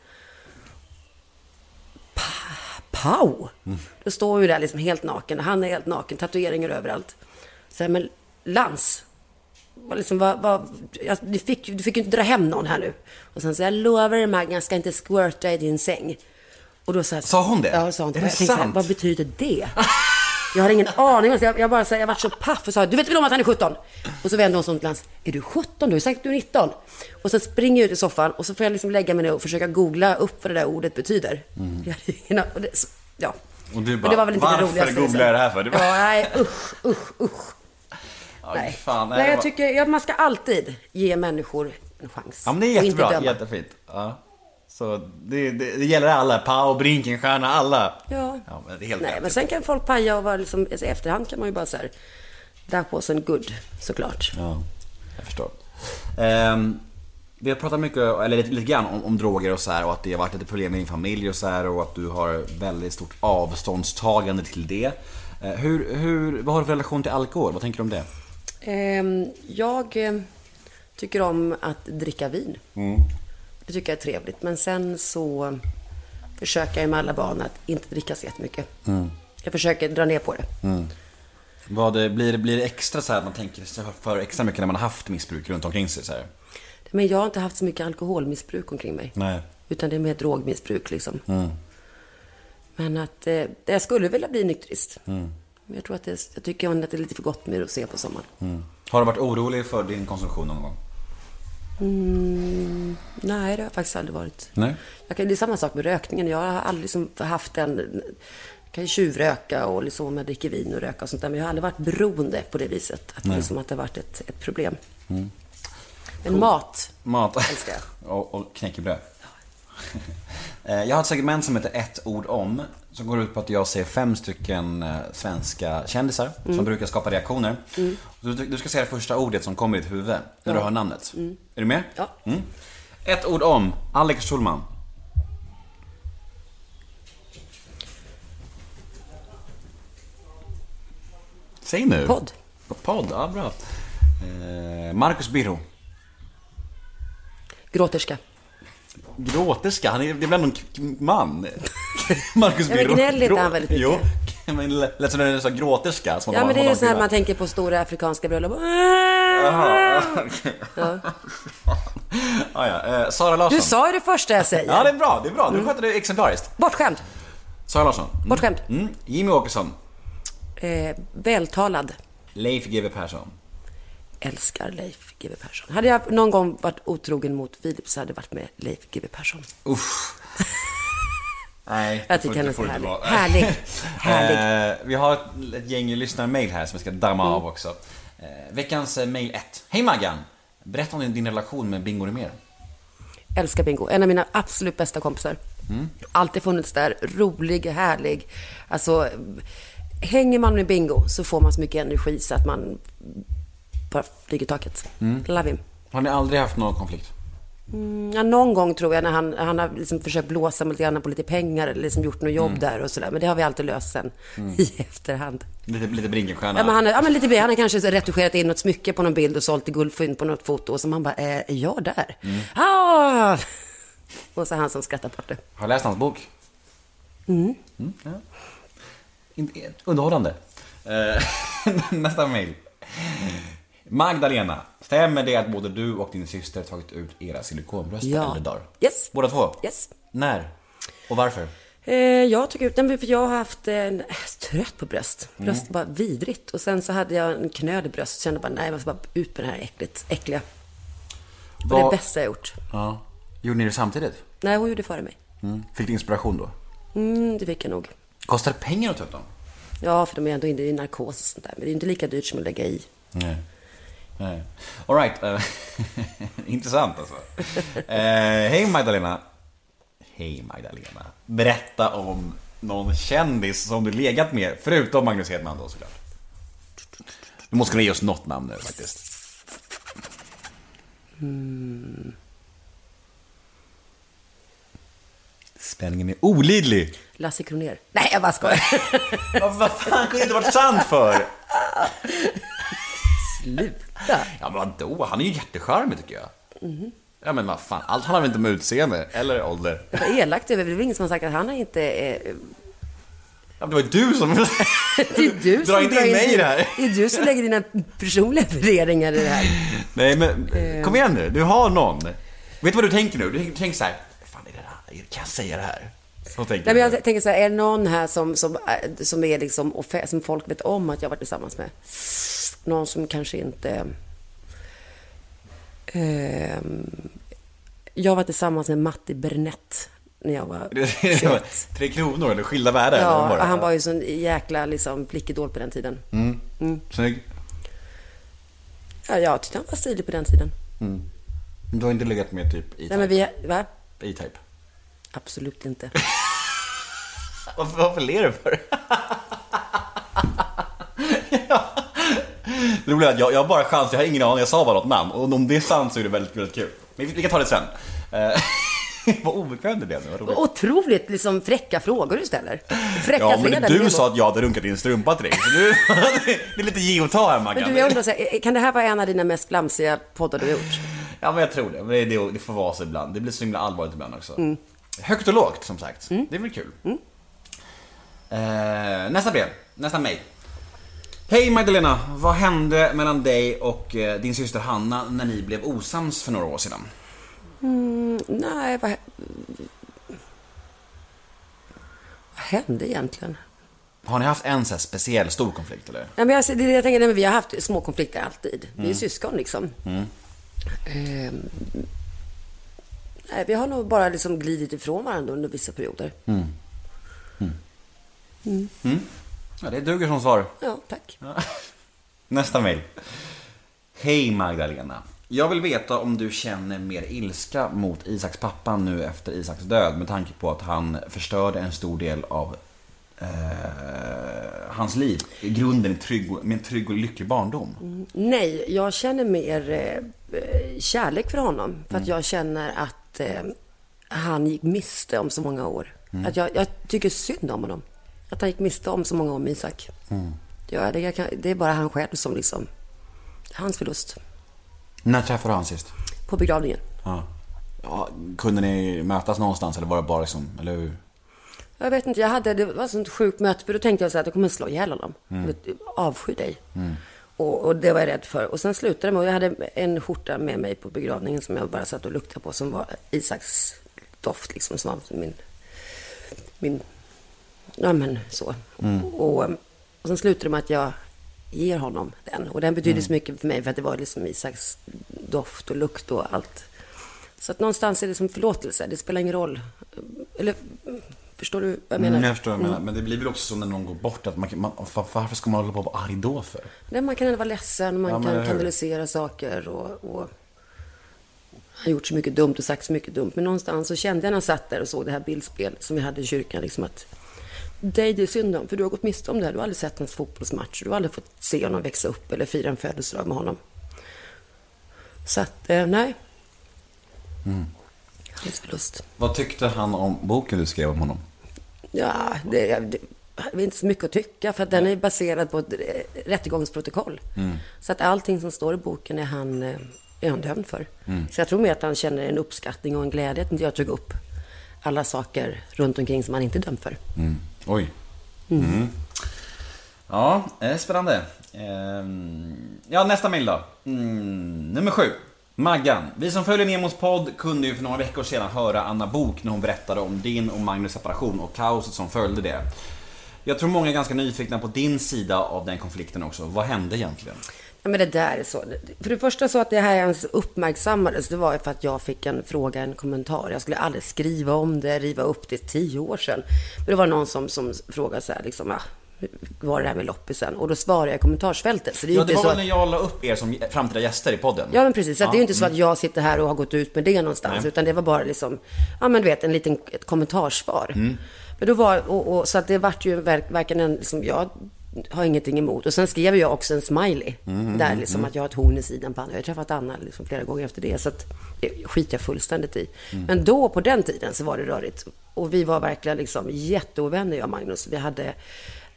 Pau! Då står ju där liksom helt naken, han är helt naken, tatueringar överallt. Så här, men Lans, liksom, vad, vad, jag, du, fick, du fick ju inte dra hem någon här nu. Och sen så jag lovar dig Maggan, jag ska inte squirta i din säng. Och då så här, Sa hon det? Ja, sa hon det. Är det så här, sant? vad betyder det? Jag har ingen aning. Jag, jag bara så här, jag var så paff och sa, du vet väl om att han är 17? Och så vände hon sig om till Lans, är du 17? Du har ju sagt att du är 19. Och sen springer jag ut i soffan och så får jag liksom lägga mig ner och försöka googla upp vad det där ordet betyder. Jag hade ingen aning. Och det, ja. Mm. Och du bara, det var väl inte det varför googlar jag det här för? Du bara, Ja, nej, usch, usch, usch. ja, Nej, fan, nej, jag vad- tycker ja, man ska alltid ge människor en chans. Ja, men det är Och jättebra. Jättefint. Ja. Så det, det, det gäller alla. Pau, Brinkenstierna, alla. Ja. ja men det är helt Nej, rätt. men sen kan folk paja och vara liksom, i efterhand kan man ju bara så här, that wasn't good, såklart. Ja, jag förstår. Ehm, vi har pratat mycket, eller lite, lite grann om, om droger och så här och att det har varit lite problem med din familj och så här och att du har väldigt stort avståndstagande till det. Eh, hur, hur, vad har du för relation till alkohol? Vad tänker du om det? Ehm, jag eh, tycker om att dricka vin. Det tycker jag är trevligt. Men sen så försöker jag med alla barn att inte dricka så jättemycket. Jag försöker dra ner på det. Vad det, blir, det- blir det extra så här att man tänker för extra mycket när man har haft missbruk runt omkring sig så här? Men jag har inte haft så mycket alkoholmissbruk omkring mig. Nej. Utan det är mer drogmissbruk liksom. Men att eh, jag skulle vilja bli nykterist. Men jag tror att det, jag tycker att det är lite för gott med att se på sommaren. Har du varit orolig för din konsumtion någon gång? Nej, det har jag faktiskt aldrig varit. Nej. Kan, det är samma sak med rökningen. Jag har aldrig liksom haft en... Jag kan ju tjuvröka och liksom om jag dricker vin och röka och sånt där. Men jag har aldrig varit beroende på det viset. Att, liksom, att det har varit ett, ett problem. Men mat. Mat. Älskar jag. och, och knäckebröd. Eh, Jag har ett segment som heter ett ord om. Som går ut på att jag ser fem stycken eh, svenska kändisar som brukar skapa reaktioner. Du, du ska säga det första ordet som kommer i ditt huvud när du hör namnet. Är du med? Ja. Mm. Ett ord om Alex Schulman. Säg nu. Podd. Podd, ja bra. Eh, Marcus Birro. Gråterska. Gråterska, han är, det är väl ändå en man? Marcus Ja, Birro. gnälligt är han väldigt mycket. Jo, men lät som du sa gråterska. Som Ja, man- men det är ju så här man tänker på stora afrikanska bröllop. Jaha, okej. Ja, ja. Eh, Sara Larsson. Du sa ju det första jag säger. Ja, det är bra, det är bra. Du sköter det exemplariskt. Bortskämd. Sara Larsson. Mm. Bortskämd. Mm. Jimmy Åkesson. Eh, vältalad. Leif GW Persson. Älskar Leif GW Persson. Hade jag någon gång varit otrogen mot Filip så hade det varit med Leif GW Persson. Uff. Nej, Jag tycker han är härlig. Härlig. Härlig. Eh, vi har ett, ett gäng lyssnarmail här som vi ska damma Mm. av också. Eh, veckans eh, mail 1. Hej Maggan! Berätta om din, din relation med Bingo Rimér. Älskar Bingo. En av mina absolut bästa kompisar. Alltid funnits där. Rolig, härlig. Alltså, hänger man med Bingo så får man så mycket energi så att man bara flyger taket. Love him. Har ni aldrig haft någon konflikt? Ja, någon gång tror jag när han, han har liksom försökt blåsa mig lite grann på lite pengar eller liksom gjort något jobb där och sådär. Men det har vi alltid löst sen i efterhand. Lite, lite Brinkenstierna? Ja, men han, ja, men lite, han har kanske retuscherat in något smycke på någon bild och sålt i guldfynd på något foto. Och så man bara, eh, är jag där? Ah! Och så han som skrattar bort det. Har du läst hans bok? Mm. ja. In- eh, Underhållande. Eh, Nästa mail. Magdalena, stämmer det att både du och din syster tagit ut era silikonbröst Ja. äldre dagar? Yes. Båda två? Yes. När? Och varför? Eh, jag tog ut den för jag har haft en, trött på bröst. Bröst var vidrigt. Och sen så hade jag en knöl i bröst. Kände bara, nej jag måste bara ut med det här äckligt, äckliga. Och Vad- det bästa jag gjort. Ja. Gjorde ni det samtidigt? Nej, hon gjorde det före mig. Mm. Fick du inspiration då? Mm, det fick jag nog. Kostar det pengar att ta ut dem? Ja, för de är ändå inne i narkos och sånt där. Men det är inte lika dyrt som att lägga i. Nej. Nej. All right. eh, Intressant alltså. Eh, hej Magdalena. Hej Magdalena. Berätta om någon kändis som du legat med, förutom Magnus Hedman då såklart. Du måste kunna ge oss något namn nu faktiskt. Spänningen är olidlig. Lasse Kronér. Nej, jag bara skojar. Vad, fan kunde det inte varit sant för? Sluta. Ja men vadå, han är ju jättecharmig tycker jag. Ja men vad fan, allt handlar väl inte om utseende eller ålder? Vad elakt över. Det är väl ingen som har sagt att han har inte... Eh, Ja, det var ju du som... det är du Dra som inte drar in mig i det här. Det är du som lägger dina personliga värderingar i det här. Nej men, kom igen nu, du har någon. Vet du vad du tänker nu? Du tänker, så här, fan är det där? kan jag säga det här? Så tänker Nej, men jag tänker så här, är det någon här som, som, är- som är liksom, som folk vet om att jag har varit tillsammans med? Någon som kanske inte... Ehm, jag var tillsammans med Matti Bernett när jag var Det var 21. Tre kronor eller skilda världar? Ja, var han var ju sån jäkla liksom, flickidol på den tiden. Snygg. Ja, jag tyckte han var stilig på den tiden. Du har inte legat med typ Nej, E-Type? men vi, va? E-Type. Absolut inte. Varför, varför ler du för? ja. Det roliga är att jag, jag har bara chans, jag har ingen aning, jag sa bara något namn. Och om det är sant så är det väldigt, väldigt kul. Men vi, vi kan ta det sen. Eh, vad obekväm du blev nu, vad roligt. Otroligt liksom fräcka frågor du ställer. Fräcka Ja, men fredag, det du är sa att jag hade runkat i en strumpa till dig. Så du, det är lite ge och ta här Maggan. Men du, jag undrar, så här, kan det här vara en av dina mest glamsiga poddar du har gjort? Ja, men jag tror det. Men det, det, det får vara så ibland. Det blir så himla allvarligt ibland också. Högt och lågt, som sagt. Det är väl kul. Eh, nästa brev. Nästa mejl. Hej Magdalena, vad hände mellan dig och eh, din syster Hanna när ni blev osams för några år sedan? Nej, vad, vad hände egentligen? Har ni haft en så speciell stor konflikt eller? Ja, men jag, det är det jag tänker, nej, men vi har haft små konflikter alltid. Vi är syskon liksom. Ehm, nej, vi har nog bara liksom glidit ifrån varandra under vissa perioder. Ja, det duger som svar. Ja, tack. Nästa mejl. Hej Magdalena. Jag vill veta om du känner mer ilska mot Isaks pappa nu efter Isaks död med tanke på att han förstörde en stor del av eh, hans liv. I grunden trygg, med en trygg och lycklig barndom. Nej, jag känner mer eh, eh, kärlek för honom. För att jag känner att eh, han gick miste om så många år. Att jag, jag tycker synd om honom. Att han gick miste om så många med Isak. Ja, det, kan, det är bara han själv som liksom... Hans förlust. När träffade du han sist? På begravningen. Ja. ja. Kunde ni mötas någonstans eller var det bara liksom, eller hur? Jag vet inte, jag hade, det var ett sånt sjukt möte, för då tänkte jag så här, att jag kommer slå ihjäl honom. Mm. Avsky dig. Och, och det var jag rädd för. Och sen slutade det med, och jag hade en skjorta med mig på begravningen som jag bara satt och luktade på, som var Isaks doft, liksom, som var min, min, ja men så. Och, och sen slutade det med att jag ger honom den. Och den betydde så mycket för mig, för att det var liksom Isaks doft och lukt och allt. Så att någonstans är det som förlåtelse, det spelar ingen roll. Eller, förstår du vad jag menar? Mm, jag förstår vad du menar. Men det blir väl också så när någon går bort att man, man, var- varför ska man hålla på och vara arg då för? Nej, man kan vara ledsen, man Ja, kan kanalisera saker och, och har gjort så mycket dumt och sagt så mycket dumt. Men någonstans så kände jag när jag satt där och såg det här bildspelet som vi hade i kyrkan, liksom att dig det är synd om, för du har gått miste om det här. Du har aldrig sett hans fotbollsmatch, du har aldrig fått se honom växa upp eller fira en födelsedag med honom. Så att, eh, nej. Mm. Hans förlust. Vad tyckte han om boken du skrev om honom? Ja, det, det, det är inte så mycket att tycka, för att den är baserad på ett eh, rättegångsprotokoll. Så att allting som står i boken är han, eh, är han dömd för. Så jag tror mer att han känner en uppskattning och en glädje att jag tog upp alla saker runt omkring som han inte är dömd för. Oj. Mm. Ja, eh, spännande. Ehm, Ja, nästa mejl då. Mm, nummer sju. Maggan. Vi som följer Nemos podd kunde ju för några veckor sedan höra Anna Bok när hon berättade om din och Magnus separation och kaoset som följde det. Jag tror många är ganska nyfikna på din sida av den konflikten också. Vad hände egentligen? Ja, men det där är så. För det första så att det här ens uppmärksammades, det var ju för att jag fick en fråga, en kommentar. Jag skulle aldrig skriva om det, riva upp det tio år sedan. Men det var någon som, som frågade så här, liksom, ah, var det här med loppisen? Och då svarade jag i kommentarsfältet. Så det är Ja, det var så väl att, när jag la upp er som framtida gäster i podden? Ja, men precis. Så att det är ju inte så att jag sitter här och har gått ut med det någonstans. Nej. Utan det var bara liksom, ja men du vet, en liten, ett kommentarsvar. Mm. Men då var, och, och, så att det vart ju verk, verkligen en, liksom, jag har ingenting emot. Och sen skrev jag också en smiley. Mm, där liksom att jag har ett horn i sidan på Anna. Jag har träffat Anna liksom flera gånger efter det. Så att det skiter jag fullständigt i. Mm. Men då, på den tiden, så var det rörigt. Och vi var verkligen liksom jätteovänner, jag och Magnus. Vi hade,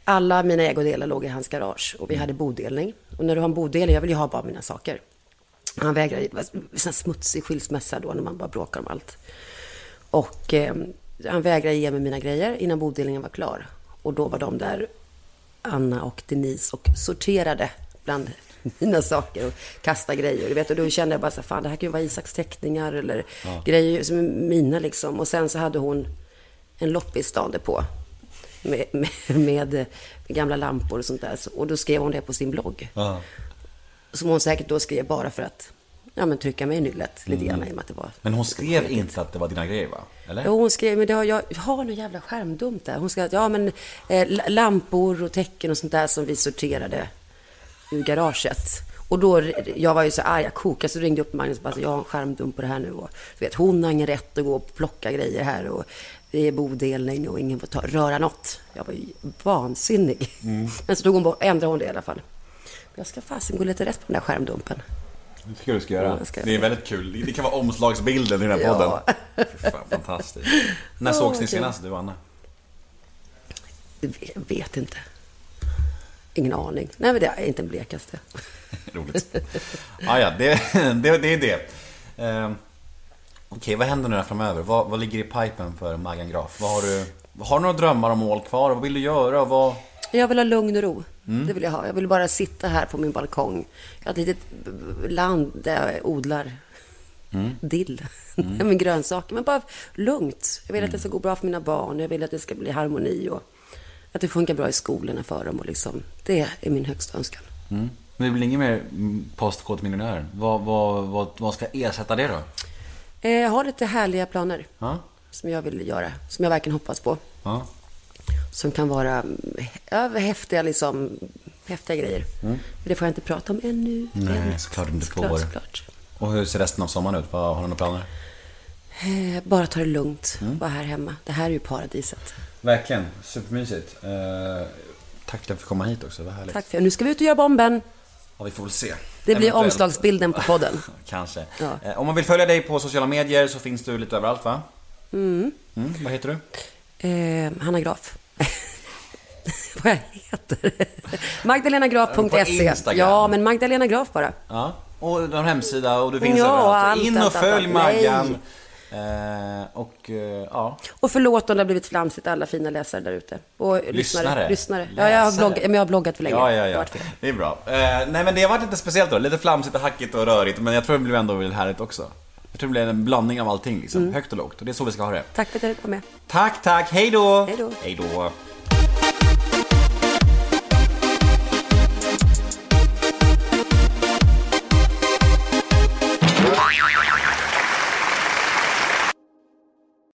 alla mina ägodelar låg i hans garage. Och vi hade bodelning. Och när du har en bodelning, jag vill ju ha bara mina saker. Han vägrade, det var en smutsig skilsmässa då när man bara bråkar om allt. Och eh, han vägrade ge mig mina grejer innan bodelningen var klar. Och då var de där, Anna och Denise, och sorterade bland mina saker och kastade grejer. Du vet, och då kände jag bara så här, fan det här kan ju vara Isaks teckningar eller grejer som är mina liksom. Och sen så hade hon en loppis stående på. Med, med, med, med gamla lampor och sånt där. Och då skrev hon det på sin blogg. Som hon säkert då skrev bara för att ja, men trycka mig i nyllet lite grann i och med att det var... Men hon skrev inte att det var dina grejer va? Eller? Jo, hon skrev, men det har, jag har någon jävla skärmdump där. Hon skrev att, ja men eh, la- lampor och tecken och sånt där som vi sorterade ur garaget. Och då, jag var ju så arg, jag kokade, så ringde jag upp Magnus och bara, jag har en skärmdump på det här nu. Och, du vet, hon har ingen rätt att gå och plocka grejer här och det är bodelning och ingen får ta, röra något. Jag var ju vansinnig. Men så tog hon bort, ändrade hon det i alla fall. Jag ska fasen gå lite rätt på den där skärmdumpen. Det tycker jag du ska göra. Ja, ska det är väldigt kul. Det kan vara omslagsbilden i den här Ja. podden. Fy Fan, fantastiskt. När Ja, sågs ni senast, du och Anna? Jag vet inte. Ingen aning. Nej, men det är inte den blekaste. Roligt. ah, ja, det, det, det är det. Eh, Okej, vad händer nu här framöver? Vad, vad ligger i pipen för Maggan Graf? Vad har du... Har du några drömmar och mål kvar? Vad vill du göra? Vad... Jag vill ha lugn och ro. Det vill jag ha. Jag vill bara sitta här på min balkong. Jag har ett litet land där jag odlar dill. Mm. med grönsaker. Men bara lugnt. Jag vill att det ska gå bra för mina barn. Jag vill att det ska bli harmoni och att det funkar bra i skolorna för dem. Och liksom, det är min högsta önskan. Mm. Men det blir ingen mer mm, postkodmiljonär? Vad, vad, vad, vad ska ersätta det då? Eh, Jag har lite härliga planer Ja? som jag vill göra. Som jag verkligen hoppas på. Ja? Som kan vara mm, häftiga, liksom, häftiga grejer. Men det får jag inte prata om ännu. Nej, Än. såklart du inte Såklart, får. såklart. Och hur ser resten av sommaren ut? Vad, har du några planer? Eh, Bara ta det lugnt. Mm. Vara här hemma. Det här är ju paradiset. Verkligen, supermysigt. Eh, tack för att du komma hit också, vad härligt. Tack för. Nu ska vi ut och göra bomben. Ja, vi får väl se. Det blir Eventuellt. omslagsbilden på podden. Kanske. Ja. Eh, om man vill följa dig på sociala medier så finns du lite överallt va? Mm. vad heter du? Eh, Hanna Graf. Vad jag heter? Magdalenagraf.se. Ja, men Magdalena Graf bara. Ja. Och en hemsida och du finns Ja, överallt. allt, In och allt, följ allt. Maggan. Eh, och eh, ja, Och förlåt om det har blivit flamsigt, alla fina läsare där ute. Och lyssnare. Lyssnare. lyssnare. Ja, jag har, blogg, men jag har bloggat för länge. Ja, ja, ja. Det är bra. Eh, nej men det har varit lite speciellt då. Lite flamsigt och hackigt och rörigt. Men jag tror det blir ändå väldigt härligt också. Tror det blir en blandning av allting liksom. Mm. Högt och lågt. Och det är så vi ska ha det. Tack för att fick vara med. Tack, tack. Hej då. Hej då. Hej då.